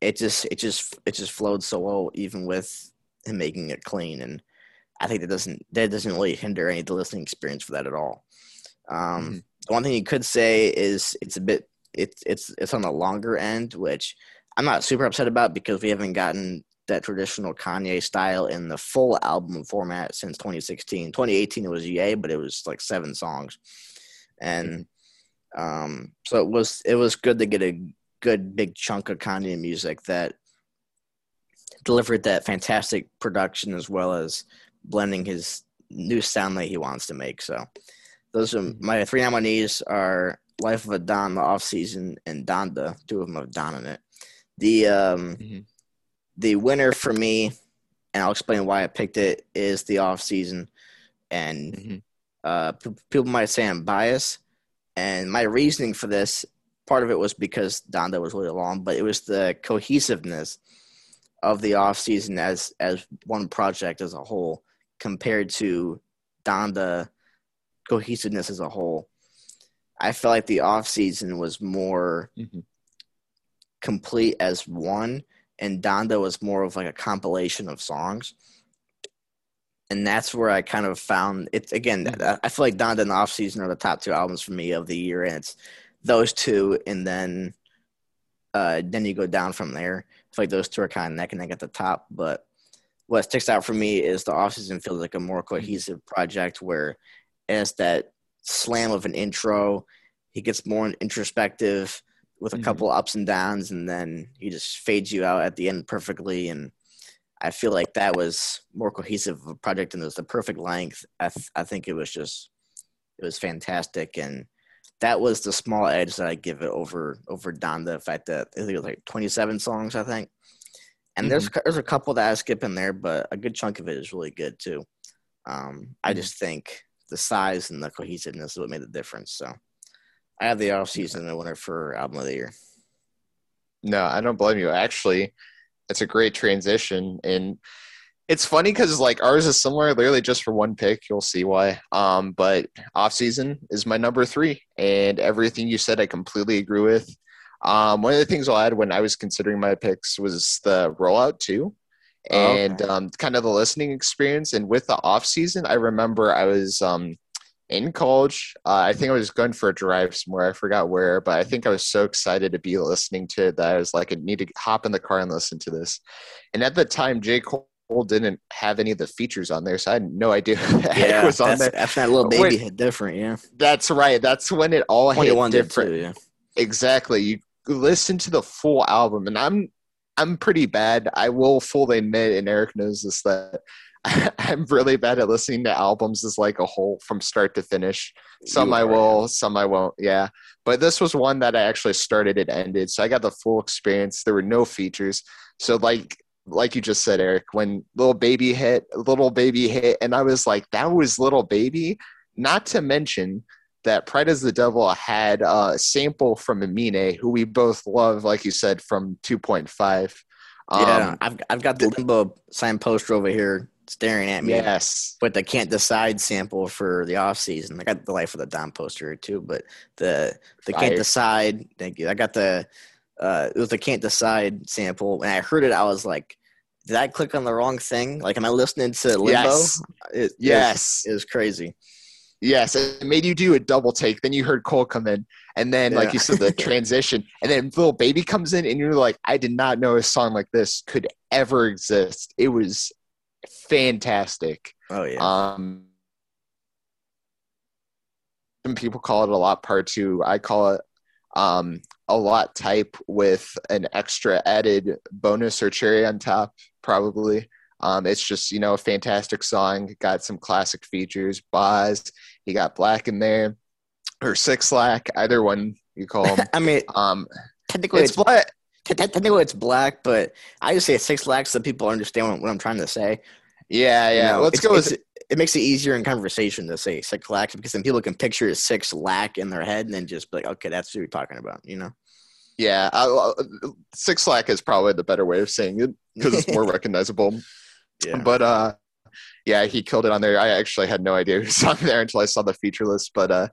it just it just it just flowed so well, even with him making it clean, and I think that doesn't that doesn't really hinder any of the listening experience for that at all. Um, mm-hmm. The one thing you could say is it's a bit it's it's it's on the longer end, which I'm not super upset about because we haven't gotten that traditional Kanye style in the full album format since 2016. 2018 it was EA, but it was like seven songs, and um, so it was it was good to get a good big chunk of Kanye music that delivered that fantastic production as well as blending his new sound that he wants to make. So those are my three nominees are Life of a Don, the off season, and Donda. Two of them have Don in it. The um, mm-hmm. the winner for me, and I'll explain why I picked it, is the off season. And mm-hmm. uh, p- people might say I'm biased, and my reasoning for this part of it was because Donda was really long, but it was the cohesiveness of the off season as as one project as a whole compared to Donda cohesiveness as a whole. I felt like the off season was more mm-hmm. complete as one, and Donda was more of like a compilation of songs. And that's where I kind of found it again. Mm-hmm. I feel like Donda and the off season are the top two albums for me of the year, and it's those two, and then uh, then you go down from there. I feel like those two are kind of neck and neck at the top. But what sticks out for me is the off season feels like a more mm-hmm. cohesive project where it has that slam of an intro. He gets more introspective with a mm-hmm. couple ups and downs, and then he just fades you out at the end perfectly. And I feel like that was more cohesive of a project, and it was the perfect length. I, th- I think it was just it was fantastic, and that was the small edge that I give it over over Don. The fact that I think it was like 27 songs, I think. And mm-hmm. there's there's a couple that I skip in there, but a good chunk of it is really good too. Um, mm-hmm. I just think the size and the cohesiveness is what made the difference. So I have the off season and a winner for album of the year. No, I don't blame you. Actually, it's a great transition and it's funny because like ours is similar literally just for one pick you'll see why um but off season is my number three and everything you said i completely agree with um one of the things i'll add when i was considering my picks was the rollout too and okay. um, kind of the listening experience. And with the off season, I remember I was um, in college. Uh, I think I was going for a drive somewhere. I forgot where, but I think I was so excited to be listening to it that I was like, I need to hop in the car and listen to this. And at the time, J. Cole didn't have any of the features on there, so I had no idea [laughs] yeah, was on there. That's that Lil Baby hit different, yeah. That's right. That's when it all hit different. Too, yeah. Exactly. You listen to the full album, and I'm I'm pretty bad. I will fully admit, and Eric knows this, that [laughs] I'm really bad at listening to albums as like a whole from start to finish. Some I will, some I won't. Yeah, but this was one that I actually started and ended, so I got the full experience. There were no features, so like like you just said, Eric, when little baby hit, little baby hit, and I was like, that was little baby. Not to mention that Pride Is the Devil had a sample from Amine, who we both love, like you said, from 2.5. yeah, Um, I've I've got the limbo sign poster over here staring at me. yes. With the can't decide sample for the off season. I got the life of the Dom poster too, but the the can't decide. Thank you. I got the uh it was the can't decide sample. When I heard it, I was like, did I click on the wrong thing? Like, am I listening to Limbo? Yes. It, it Yes. was, it was crazy. Yes, it made you do a double take. Then you heard Cole come in, and then, like you said, the [laughs] transition, and then little baby comes in, and you're like, I did not know a song like this could ever exist. It was fantastic. Oh yeah. Um, some people call it a lot part two. I call it um, a lot type with an extra added bonus or cherry on top, probably. Um, it's just you know a fantastic song. Got some classic features. Bas, he got Black in there, or Six Lack, either one you call [laughs] them. I mean, Um, technically it's it's, Black. te- te- technically it's black, but I just say six lakhs so people understand what, what I'm trying to say. Yeah, You yeah. know, Let's go with it makes it easier in conversation to say six lakhs because then people can picture a six lakh in their head and then just be like, okay, that's what you're talking about, you know? yeah. Uh, Six Lack is probably the better way of saying it because it's more [laughs] recognizable. Yeah. But uh yeah, he killed it on there. I actually had no idea he was on there until I saw the feature list, but uh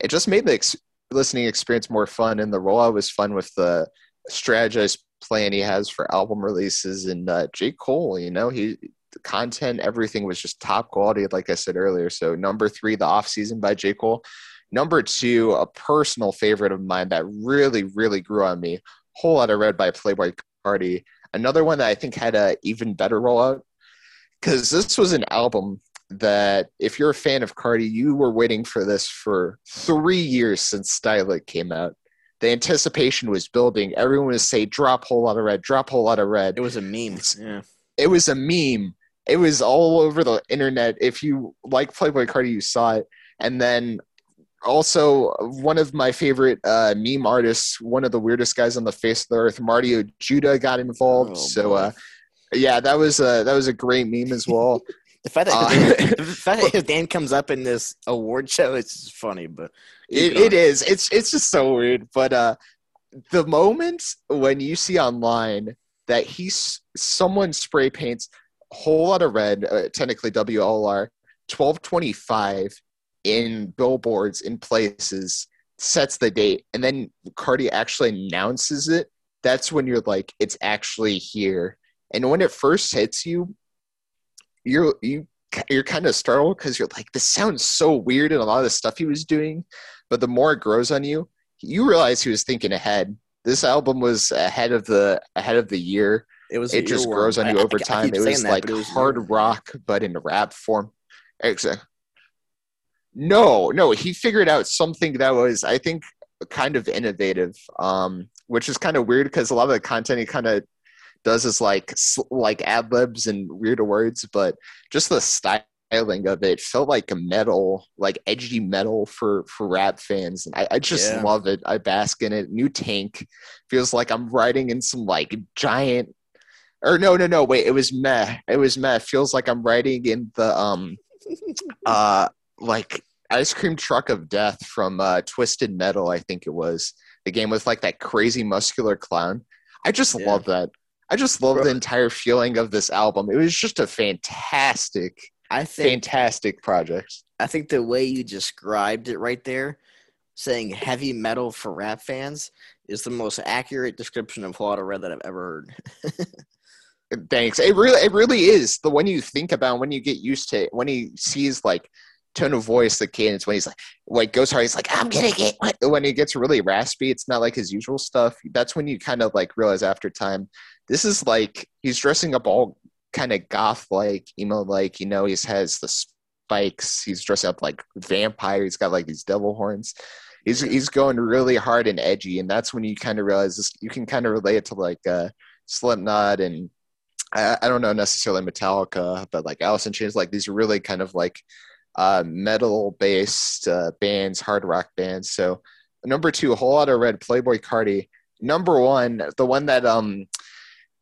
it just made the ex- listening experience more fun and the rollout was fun with the strategized plan he has for album releases and uh J. Cole, you know, he content, everything was just top quality, like I said earlier. So number three, the off season by J. Cole. Number two, a personal favorite of mine that really, really grew on me. Whole Lotta Red by Playboy Carti. Another one that I think had a even better rollout because this was an album that if you're a fan of Carti, you were waiting for this for three years since Die Lit came out. The anticipation was building. Everyone was saying, drop Whole Lotta Red, drop a Whole Lotta Red. it was a meme. Yeah. It was a meme. It was all over the internet. If you like Playboy Carti, you saw it. And then also one of my favorite uh, meme artists, one of the weirdest guys on the face of the earth, Mario Judah, got involved. Oh, so uh, yeah, that was a that was a great meme as well. [laughs] The fact that, Uh, [laughs] the fact that name comes up in this award show is funny, but it, it is. It's it's just so weird. But uh, the moment when you see online that he's someone spray paints a Whole Lotta Red, uh, technically WLR twelve twenty five in billboards in places sets the date, and then Carti actually announces it. That's when you're like, it's actually here. And when it first hits you, you're you you're kind of startled because you're like, this sounds so weird and a lot of the stuff he was doing. But the more it grows on you, you realize he was thinking ahead. This album was ahead of the ahead of the year. it was It just grows on you I- over I time. It was that, like it was hard earworm. rock, but in rap form. Exactly. No, no, he figured out something that was, I think, kind of innovative, um, which is kind of weird because a lot of the content he kind of does is like like ad libs and weird words, but just the styling of it felt like a metal, like edgy metal for for rap fans, and I, I just Yeah. love it. I bask in it. New Tank feels like I'm riding in some like giant. Or no, no, no. Wait, it was meh. It was meh. Feels like I'm riding in the um, [laughs] uh, like ice cream truck of death from uh, Twisted Metal. I think it was the game with like that crazy muscular clown. I just Yeah. love that. I just love the entire feeling of this album. It was just a fantastic, I think fantastic project. I think the way you described it right there, saying heavy metal for rap fans, is the most accurate description of Lotta Red that I've ever heard. [laughs] Thanks. It really, it really is the when you think about when you get used to it, when he sees like tone of voice, the cadence, when he's like, like goes hard, he's like, I'm gonna get. When he gets really raspy, it's not like his usual stuff. That's when you kind of like realize after time, this is like he's dressing up all kind of goth like, emo like. You know, he has the spikes. He's dressed up like vampire. He's got like these devil horns. He's he's going really hard and edgy, and that's when you kind of realize this. You can kind of relate it to like uh, Slipknot and I, I don't know necessarily Metallica, but like Alice in Chains, like these are really kind of like uh, metal based uh, bands, hard rock bands. So number two, a Whole Lotta Red playboy Carti. Number one, the one that um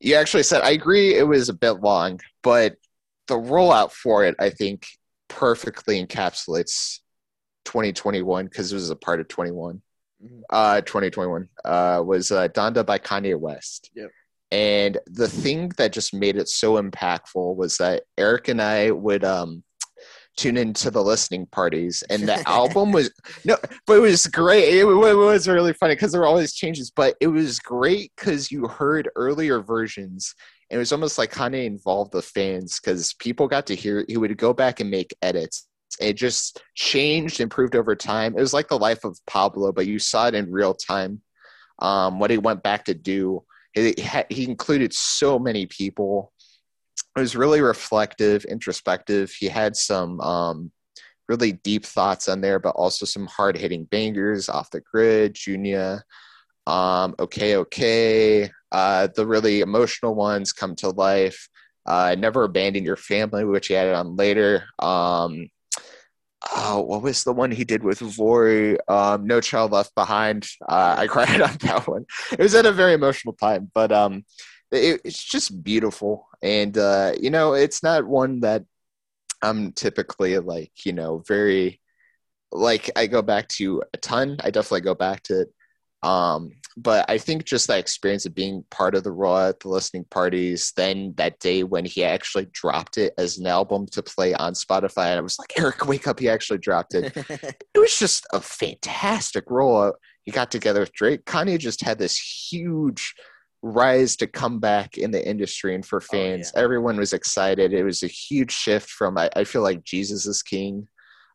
you actually said I agree it was a bit long, but the rollout for it I think perfectly encapsulates 2021 because it was a part of 21. Mm-hmm. Uh, 2021 uh, was uh, Donda by Kanye West. Yep. And the thing that just made it so impactful was that Eric and I would um, tune into the listening parties, and the [laughs] album was no, but it was great. It, was really funny because there were all these changes, but it was great because you heard earlier versions. And it was almost like Kanye involved the fans because people got to hear. He would go back and make edits, it just changed, improved over time. It was like the life of Pablo, but you saw it in real time. Um, what he went back to do, he, he included so many people. It was really reflective, introspective. He had some um, really deep thoughts on there, but also some hard hitting bangers off the grid, Junior. Um, okay, okay. Uh, the really emotional ones come to life. Uh, Never Abandon Your Family, which he added on later. Um, oh, what was the one he did with Vory? Um, no Child Left Behind. Uh, I [laughs] cried on that one. It was at a very emotional time, but um, it, it's just beautiful. And, uh, you know, it's not one that I'm typically like, you know, very, like, I go back to a ton. I definitely go back to it. Um, but I think just that experience of being part of the Raw at the listening parties, then that day when he actually dropped it as an album to play on Spotify, and I was like, Eric, wake up, he actually dropped it. [laughs] it was just a fantastic rollout. He got together with Drake. Kanye just had this huge rise to come back in the industry and for fans. Oh, yeah. Everyone was excited. It was a huge shift from I, I feel like Jesus is King,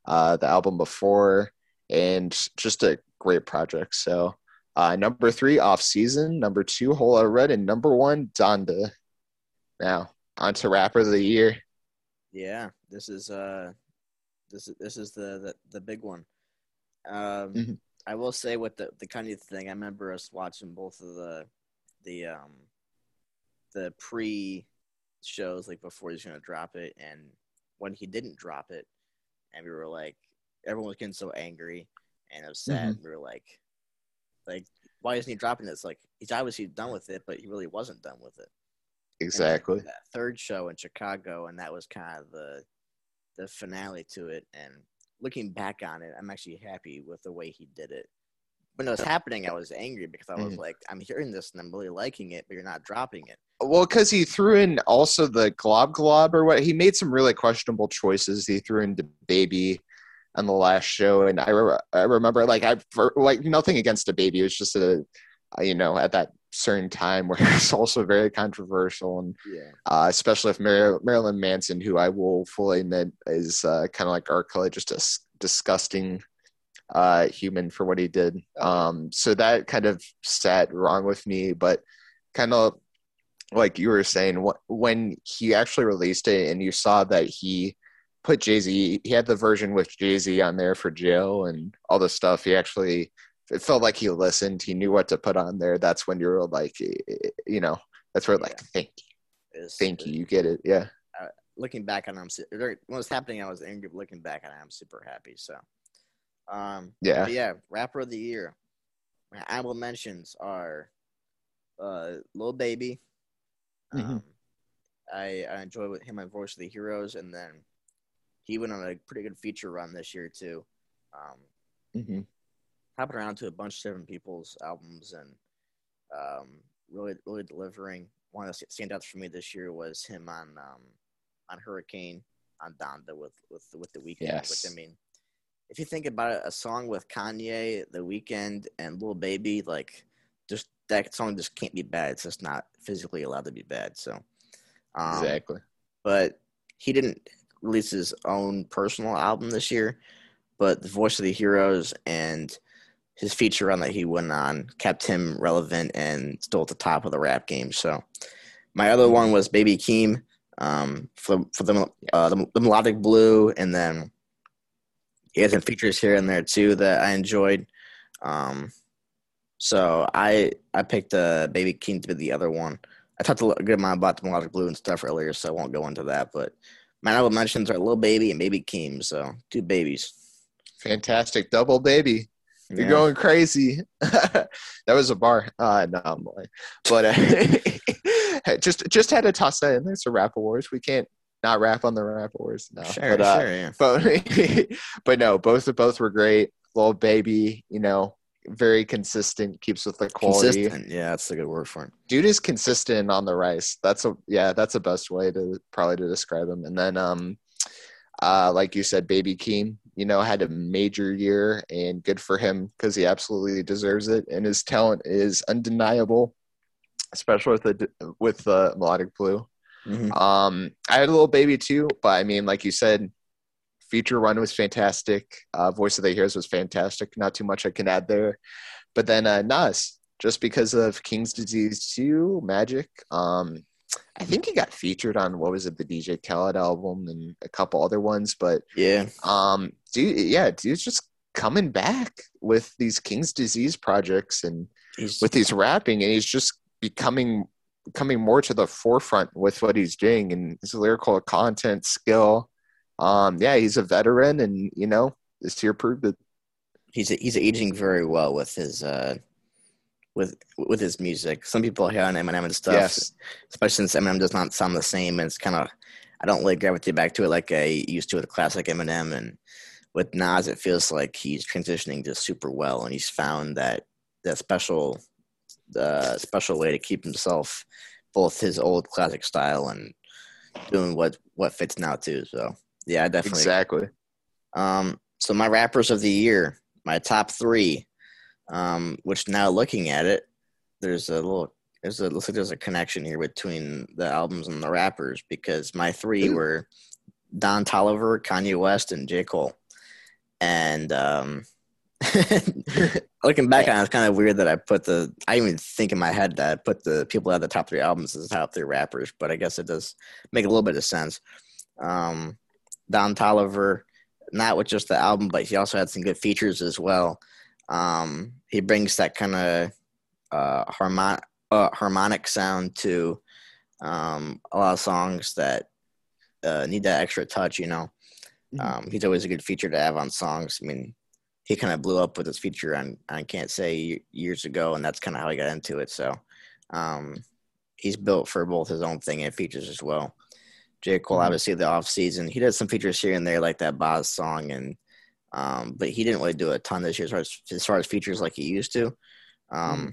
uh, the album before, and just a great project. So uh, number three, off season. Number two, Whole Red. And number one, Donda. Now, on to rapper of the year. Yeah, this is uh this is this is the the, the big one. Um mm-hmm. I will say with the the Kanye thing, I remember us watching both of the the um the pre shows like before he's gonna drop it and when he didn't drop it and we were like everyone was getting so angry and upset mm-hmm. we were like like, why isn't he dropping this? Like, he's obviously done with it, but he really wasn't done with it. Exactly. that third show in Chicago, and that was kind of the the finale to it. And looking back on it, I'm actually happy with the way he did it. When it was happening, I was angry because I was mm like, I'm hearing this and I'm really liking it, but you're not dropping it. Well, because he threw in also the glob glob or what he made some really questionable choices. He threw in the baby on the last show, and I, re- I remember like I like nothing against a baby. It was just a you know at that certain time where [laughs] it's also very controversial, and yeah. uh, especially if Mar- Marilyn Manson, who I will fully admit is uh, kind of like R. Kelly, just a s- disgusting uh, human for what he did. Um, so that kind of sat wrong with me, but kind of like you were saying, wh- when he actually released it and you saw that he put Jay Z. He had the version with Jay Z on there for Jail and all the stuff. He actually it felt like he listened. He knew what to put on there. That's when you're like, you know, that's where yeah. like, thank you, thank you. You get it, yeah. Uh, looking back on him, when it was happening, I was angry. Looking back on it, I'm super happy. So, um, yeah, yeah. Rapper of the year. My honorable mentions are uh, Lil Baby. Mm-hmm. Um, I, I enjoy with him on Voice of the Heroes, and then he went on a pretty good feature run this year too. Um, mm-hmm. Hopping around to a bunch of different people's albums and um, really, really delivering. One of the standouts for me this year was him on um, on Hurricane on Donda with with with the Weeknd, Yes. Which I mean, if you think about it, a song with Kanye, The Weeknd, and Lil Baby, like just that song just can't be bad. It's just not physically allowed to be bad. So um, exactly. But he didn't release his own personal album this year, but the Voice of the Heroes and his feature run that he went on kept him relevant and still at the top of the rap game. So my other one was Baby Keem um, for for the, uh, the, the melodic blue, and then he had some features here and there too that I enjoyed. Um, so I I picked uh, Baby Keem to be the other one. I talked to a good amount about the melodic blue and stuff earlier, so I won't go into that. But my honorable mentions are Little Baby and Baby Keem, so two babies. Fantastic double baby. You're yeah. going crazy. [laughs] that was a bar. Uh, no, I'm lying. But uh, [laughs] just just had to toss that in. There's a rap awards. We can't not rap on the rap. No, sure, but, uh, sure, yeah. [laughs] but [laughs] but no, both of both were great. Little Baby, you know, very consistent, keeps with the quality. Consistent. Yeah, that's a good word for him. Dude is consistent on the rice. That's a yeah, that's the best way to probably to describe him. And then um uh like you said, Baby Keem, you know, had a major year and good for him because he absolutely deserves it. And his talent is undeniable, especially with the with the melodic blue. Mm-hmm. Um, I had a little Baby too, but I mean, like you said, feature run was fantastic. Uh, Voice of the Heroes was fantastic. Not too much I can add there. But then uh, Nas, just because of King's Disease 2, Magic. Um, I think he got featured on what was it, the DJ Khaled album and a couple other ones. But yeah, um, dude, yeah, dude's just coming back with these King's Disease projects and he's, with these rapping, and he's just becoming coming more to the forefront with what he's doing and his lyrical content skill. Um, yeah, he's a veteran, and you know, this year proved that He's he's aging very well with his uh, with with his music. Some people hear on Eminem and stuff, yes. especially since Eminem does not sound the same. And it's kind of I don't really gravitate back to it like I used to with classic Eminem. And with Nas, it feels like he's transitioning just super well, and he's found that that special uh, special way to keep himself both his old classic style and doing what what fits now too. So yeah, definitely exactly. Um, so my rappers of the year, my top three, um, which now looking at it, there's a little there's a looks like there's a connection here between the albums and the rappers because my three were Don Toliver, Kanye West, and J Cole, and um, [laughs] Looking back on it, it's kind of weird that I put the. I even think in my head that I put the people at the top three albums as the top three rappers, but I guess it does make a little bit of sense. Um, Don Toliver, not with just the album, but he also had some good features as well. Um, he brings that kind of uh, harmon- uh, harmonic sound to um, a lot of songs that uh, need that extra touch. You know, mm-hmm. um, he's always a good feature to have on songs. I mean, he kind of blew up with his feature on I Can't Say years ago, and that's kind of how he got into it. So um, he's built for both his own thing and features as well. J. Cole, mm-hmm. obviously, the off season, he does some features here and there, like that Bas song, and um, but he didn't really do a ton this year as far as, as, far as features like he used to. Um, mm-hmm.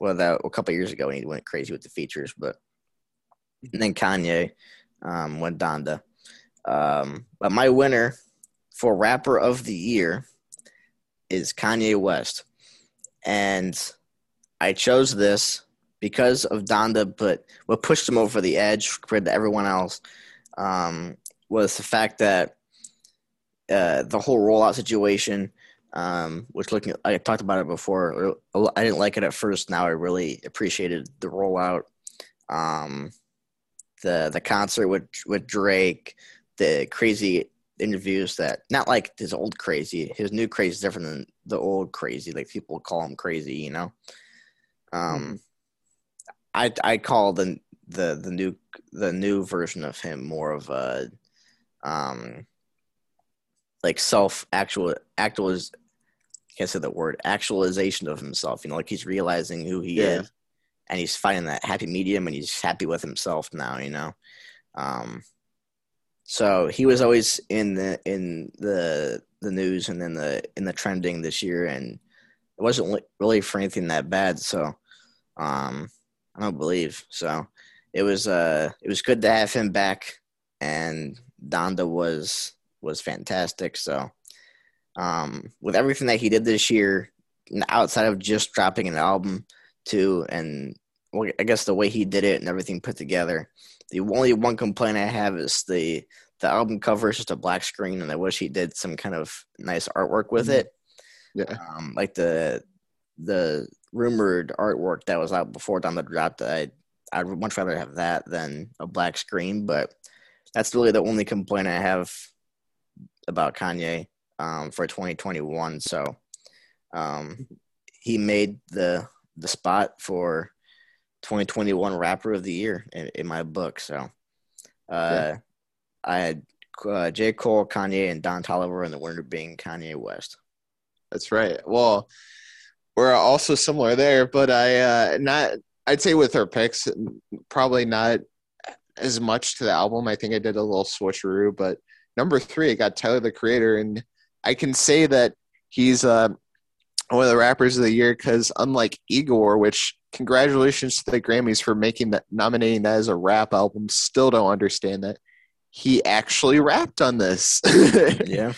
Well, that a couple years ago, he went crazy with the features, but and then Kanye um, went Donda. Um, but my winner for rapper of the year is Kanye West. And I chose this because of Donda, but what pushed him over the edge compared to everyone else um, was the fact that uh, the whole rollout situation, um, which looking, I talked about it before. I didn't like it at first. Now I really appreciated the rollout. Um, the the concert with with Drake, the crazy interviews that not like his old crazy. His new crazy is different than the old crazy. Like people call him crazy, you know. Um, I I call the the the new the new version of him more of a um like self actual actualiz I can't say the word actualization of himself. You know, like he's realizing who he yeah. is, and he's finding that happy medium, and he's happy with himself now. You know, um, so he was always in the in the the news and in the in the trending this year, and it wasn't really for anything that bad. So um, I don't believe so. It was uh it was good to have him back, and Donda was was fantastic. So um, with everything that he did this year, outside of just dropping an album too, and I guess the way he did it and everything put together, the only one complaint I have is the the album cover is just a black screen, and I wish he did some kind of nice artwork with mm-hmm. it. Yeah, um, like the the rumored artwork that was out before Donda dropped. I I'd much rather have that than a black screen, but that's really the only complaint I have about Kanye um, for 2021. So um, he made the the spot for 2021 rapper of the year in, in my book. So, uh, yeah. I had uh, J. Cole, Kanye, and Don Toliver, and the winner being Kanye West. That's right. Well, we're also similar there, but I uh, not. I'd say with our picks, probably not as much to the album. I think I did a little switcheroo, but number three, I got Tyler the Creator, and I can say that he's uh, one of the rappers of the year because unlike Igor, which congratulations to the Grammys for making that nominating that as a rap album, still don't understand that he actually rapped on this. [laughs] yeah.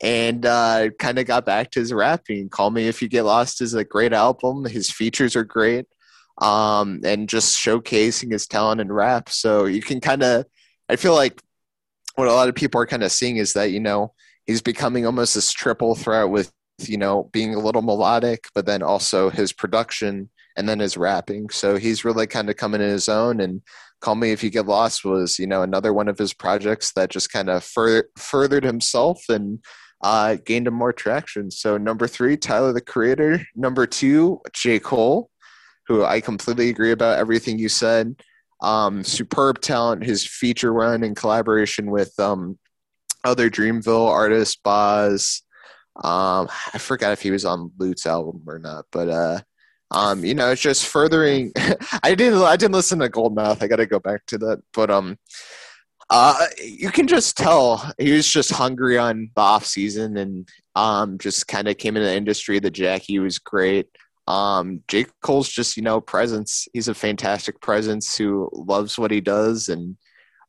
And uh, kind of got back to his rapping. Call Me If You Get Lost is a great album. His features are great. Um, and just showcasing his talent in rap. So you can kind of, I feel like what a lot of people are kind of seeing is that, you know, he's becoming almost this triple threat with, you know, being a little melodic, but then also his production and then his rapping. So he's really kind of coming in his own and Call Me If You Get Lost was, you know, another one of his projects that just kind of fur- furthered himself and uh, gained him more traction. So number three, Tyler the Creator. Number two, J. Cole, who I completely agree about everything you said. Um, superb talent. His feature run in collaboration with um, other Dreamville artists, Bas. Um, I forgot if he was on Lute's album or not, but uh, um, you know, it's just furthering. [laughs] I didn't. I didn't listen to Gold Mouf. I got to go back to that. But um, uh, you can just tell he was just hungry on the off season and um, just kind of came into the industry. The Jackie was great. Um, J. Cole's just you know presence. He's a fantastic presence who loves what he does and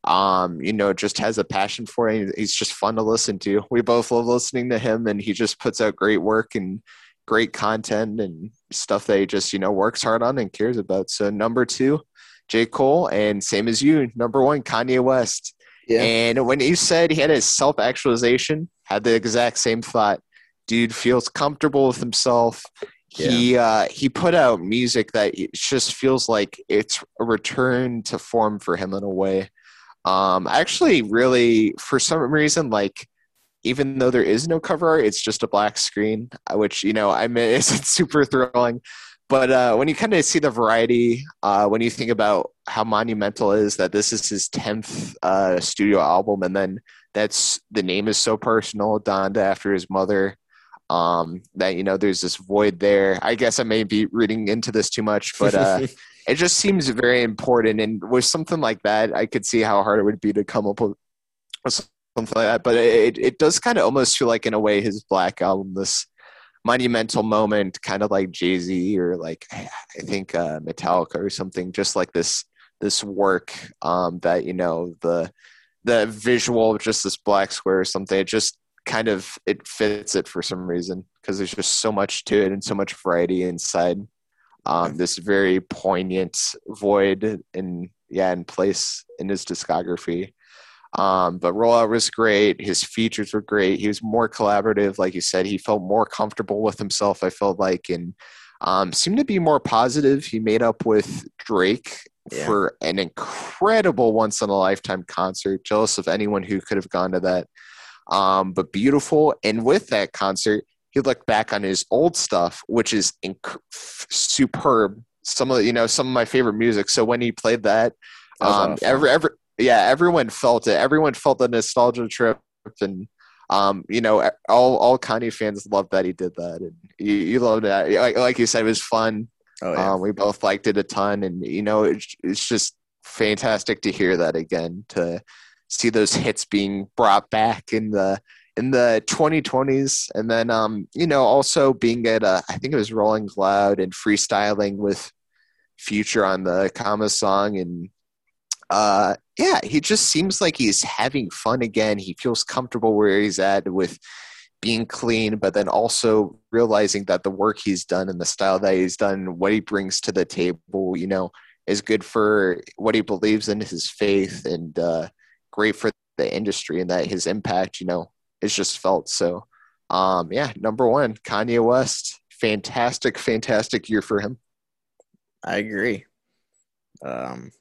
um, you know just has a passion for it. He's just fun to listen to. We both love listening to him, and he just puts out great work and great content and stuff that he just you know works hard on and cares about. So number two, J Cole, and same as you, number one, Kanye West. Yeah. And when he said he had his self actualization, had the exact same thought. Dude feels comfortable with himself. Yeah. He uh, he put out music that it just feels like it's a return to form for him in a way. Um, actually, really, for some reason, like even though there is no cover art, it's just a black screen, uh, which you know I mean [laughs] isn't super thrilling. But uh, when you kind of see the variety, uh, when you think about how monumental is that this is his tenth uh, studio album, and then that's the name is so personal, Donda after his mother. Um, that you know, there's this void there. I guess I may be reading into this too much, but uh, [laughs] it just seems very important. And with something like that, I could see how hard it would be to come up with something like that. But it it does kind of almost feel like in a way his Black album, this monumental moment, kind of like Jay Z or like I think uh, Metallica or something, just like this this work um, that you know the the visual just this black square or something. It just kind of it fits it for some reason because there's just so much to it and so much variety inside um, this very poignant void in yeah in place in his discography um, but rollout was great. His features were great. He was more collaborative, like you said. He felt more comfortable with himself. I felt like, and um, seemed to be more positive. He made up with Drake yeah. for an incredible once in a lifetime concert. Jealous of anyone who could have gone to that. Um, but beautiful. And with that concert, he looked back on his old stuff, which is inc- superb. Some of you know some of my favorite music. So when he played that, um, every every yeah, everyone felt it. Everyone felt the nostalgia trip, and um, you know, all all Kanye fans loved that he did that, and you, you loved that. Like, like you said, it was fun. Oh, yeah. um, we both liked it a ton, and you know, it's, it's just fantastic to hear that again. To see those hits being brought back in the in the 2020s, and then um, you know, also being at I think it was Rolling Loud and freestyling with Future on the Kama song, and uh, yeah, he just seems like he's having fun again. He feels comfortable where he's at with being clean, but then also realizing that the work he's done and the style that he's done, what he brings to the table, you know, is good for what he believes in his faith and uh, great for the industry and that his impact, you know, is just felt. So, um, yeah, number one, Kanye West, fantastic, fantastic year for him. I agree. Um,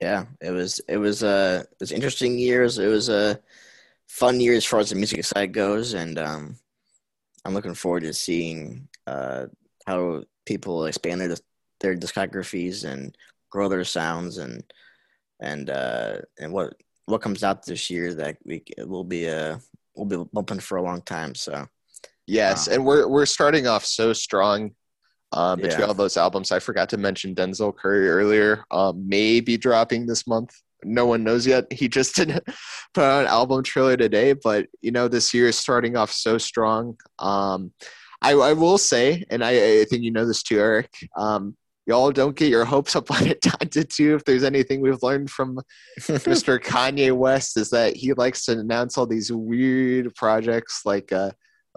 yeah, it was it was uh it was interesting years. It was a fun year as far as the music side goes, and um, I'm looking forward to seeing uh how people expand their their discographies and grow their sounds and and uh, and what what comes out this year that we will be uh will be bumping for a long time. So yes, um, and we're we're starting off so strong. Um, between yeah. all those albums, I forgot to mention Denzel Curry earlier. Um, may be dropping this month. No one knows yet. He just [laughs] didn't put out an album trailer today, but you know this year is starting off so strong. Um, I, I will say, and I, I, think you know this too, Eric. Um, y'all don't get your hopes up [laughs] on it Donda 2 if there's anything we've learned from [laughs] mr kanye west is that he likes to announce all these weird projects like uh,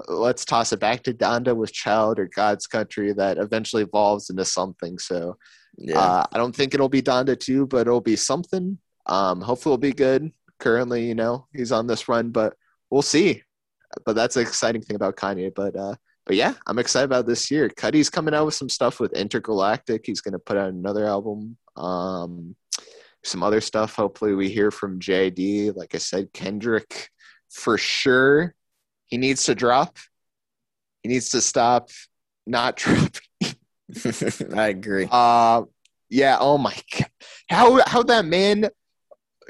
let's toss it back to donda with child or god's country that eventually evolves into something. So yeah. Uh, i don't think it'll be donda 2 but it'll be something. Um, hopefully it'll be good. Currently you know he's on this run but we'll see. But that's the exciting thing about kanye but uh, but yeah, I'm excited about this year. Cudi's coming out with some stuff with Entergalactic. He's going to put out another album. Um, some other stuff. Hopefully, we hear from JD. Like I said, Kendrick for sure. He needs to drop. He needs to stop not [laughs] dropping. [laughs] I agree. Uh, yeah. Oh my god, how how that man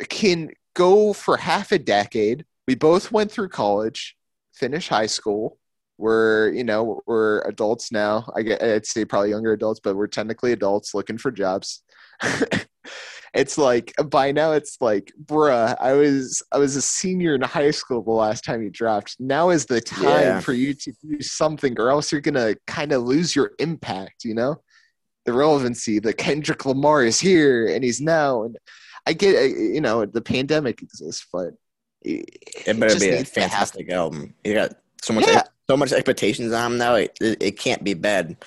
can go for half a decade. We both went through college, finish high school, we're you know we're adults now. I get i'd say probably younger adults but we're technically adults looking for jobs. [laughs] It's like by now it's like bruh i was i was a senior in high school the last time you dropped. Now is the time yeah. for you to do something or else you're gonna kind of lose your impact you know? The relevancy the kendrick lamar is here and he's now and i get you know the pandemic exists but it, it better be a fantastic album. You got so much yeah so much expectations on him now. It, it can't be bad.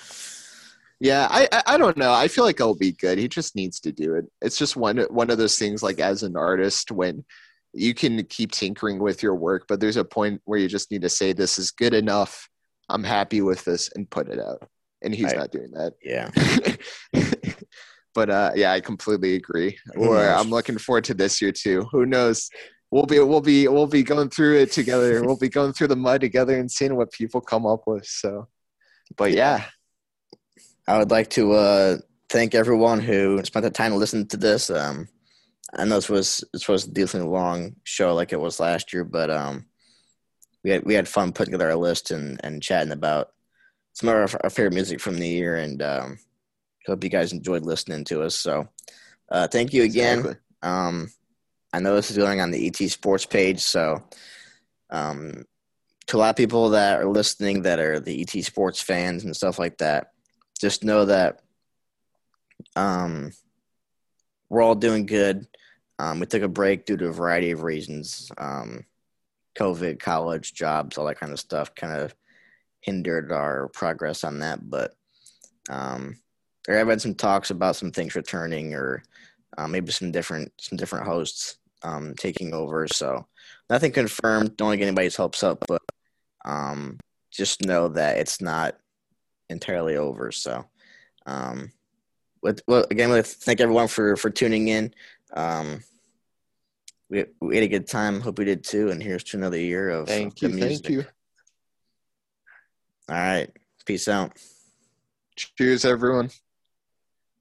Yeah, I, I don't know. I feel like it'll be good. He just needs to do it. It's just one one of those things. Like as an artist, when you can keep tinkering with your work, but there's a point where you just need to say, "This is good enough. I'm happy with this," and put it out. And he's I, not doing that. Yeah. [laughs] but uh, yeah, I completely agree. Or I'm looking forward to this year too. Who knows? We'll be we'll be we'll be going through it together. [laughs] we'll be going through the mud together and seeing what people come up with. So, but yeah, I would like to uh, thank everyone who spent the time to listen to this. Um, I know this was this was a decently long show, like it was last year, but um, we had we had fun putting together our list and and chatting about some of our, our favorite music from the year, and um, hope you guys enjoyed listening to us. So, uh, thank you again. Exactly. Um, I know this is going on the ET Sports page, so um, to a lot of people that are listening that are the ET Sports fans and stuff like that, just know that um, we're all doing good. Um, we took a break due to a variety of reasons um, COVID, college, jobs, all that kind of stuff kind of hindered our progress on that. But um, there have been some talks about some things returning or uh, maybe some different some different hosts um, taking over. So nothing confirmed. Don't get anybody's hopes up, but um, just know that it's not entirely over. So, um, with well, again, let's thank everyone for for tuning in. Um, we we had a good time. Hope we did too. And here's to another year of thank you. Music. Thank you. All right. Peace out. Cheers, everyone.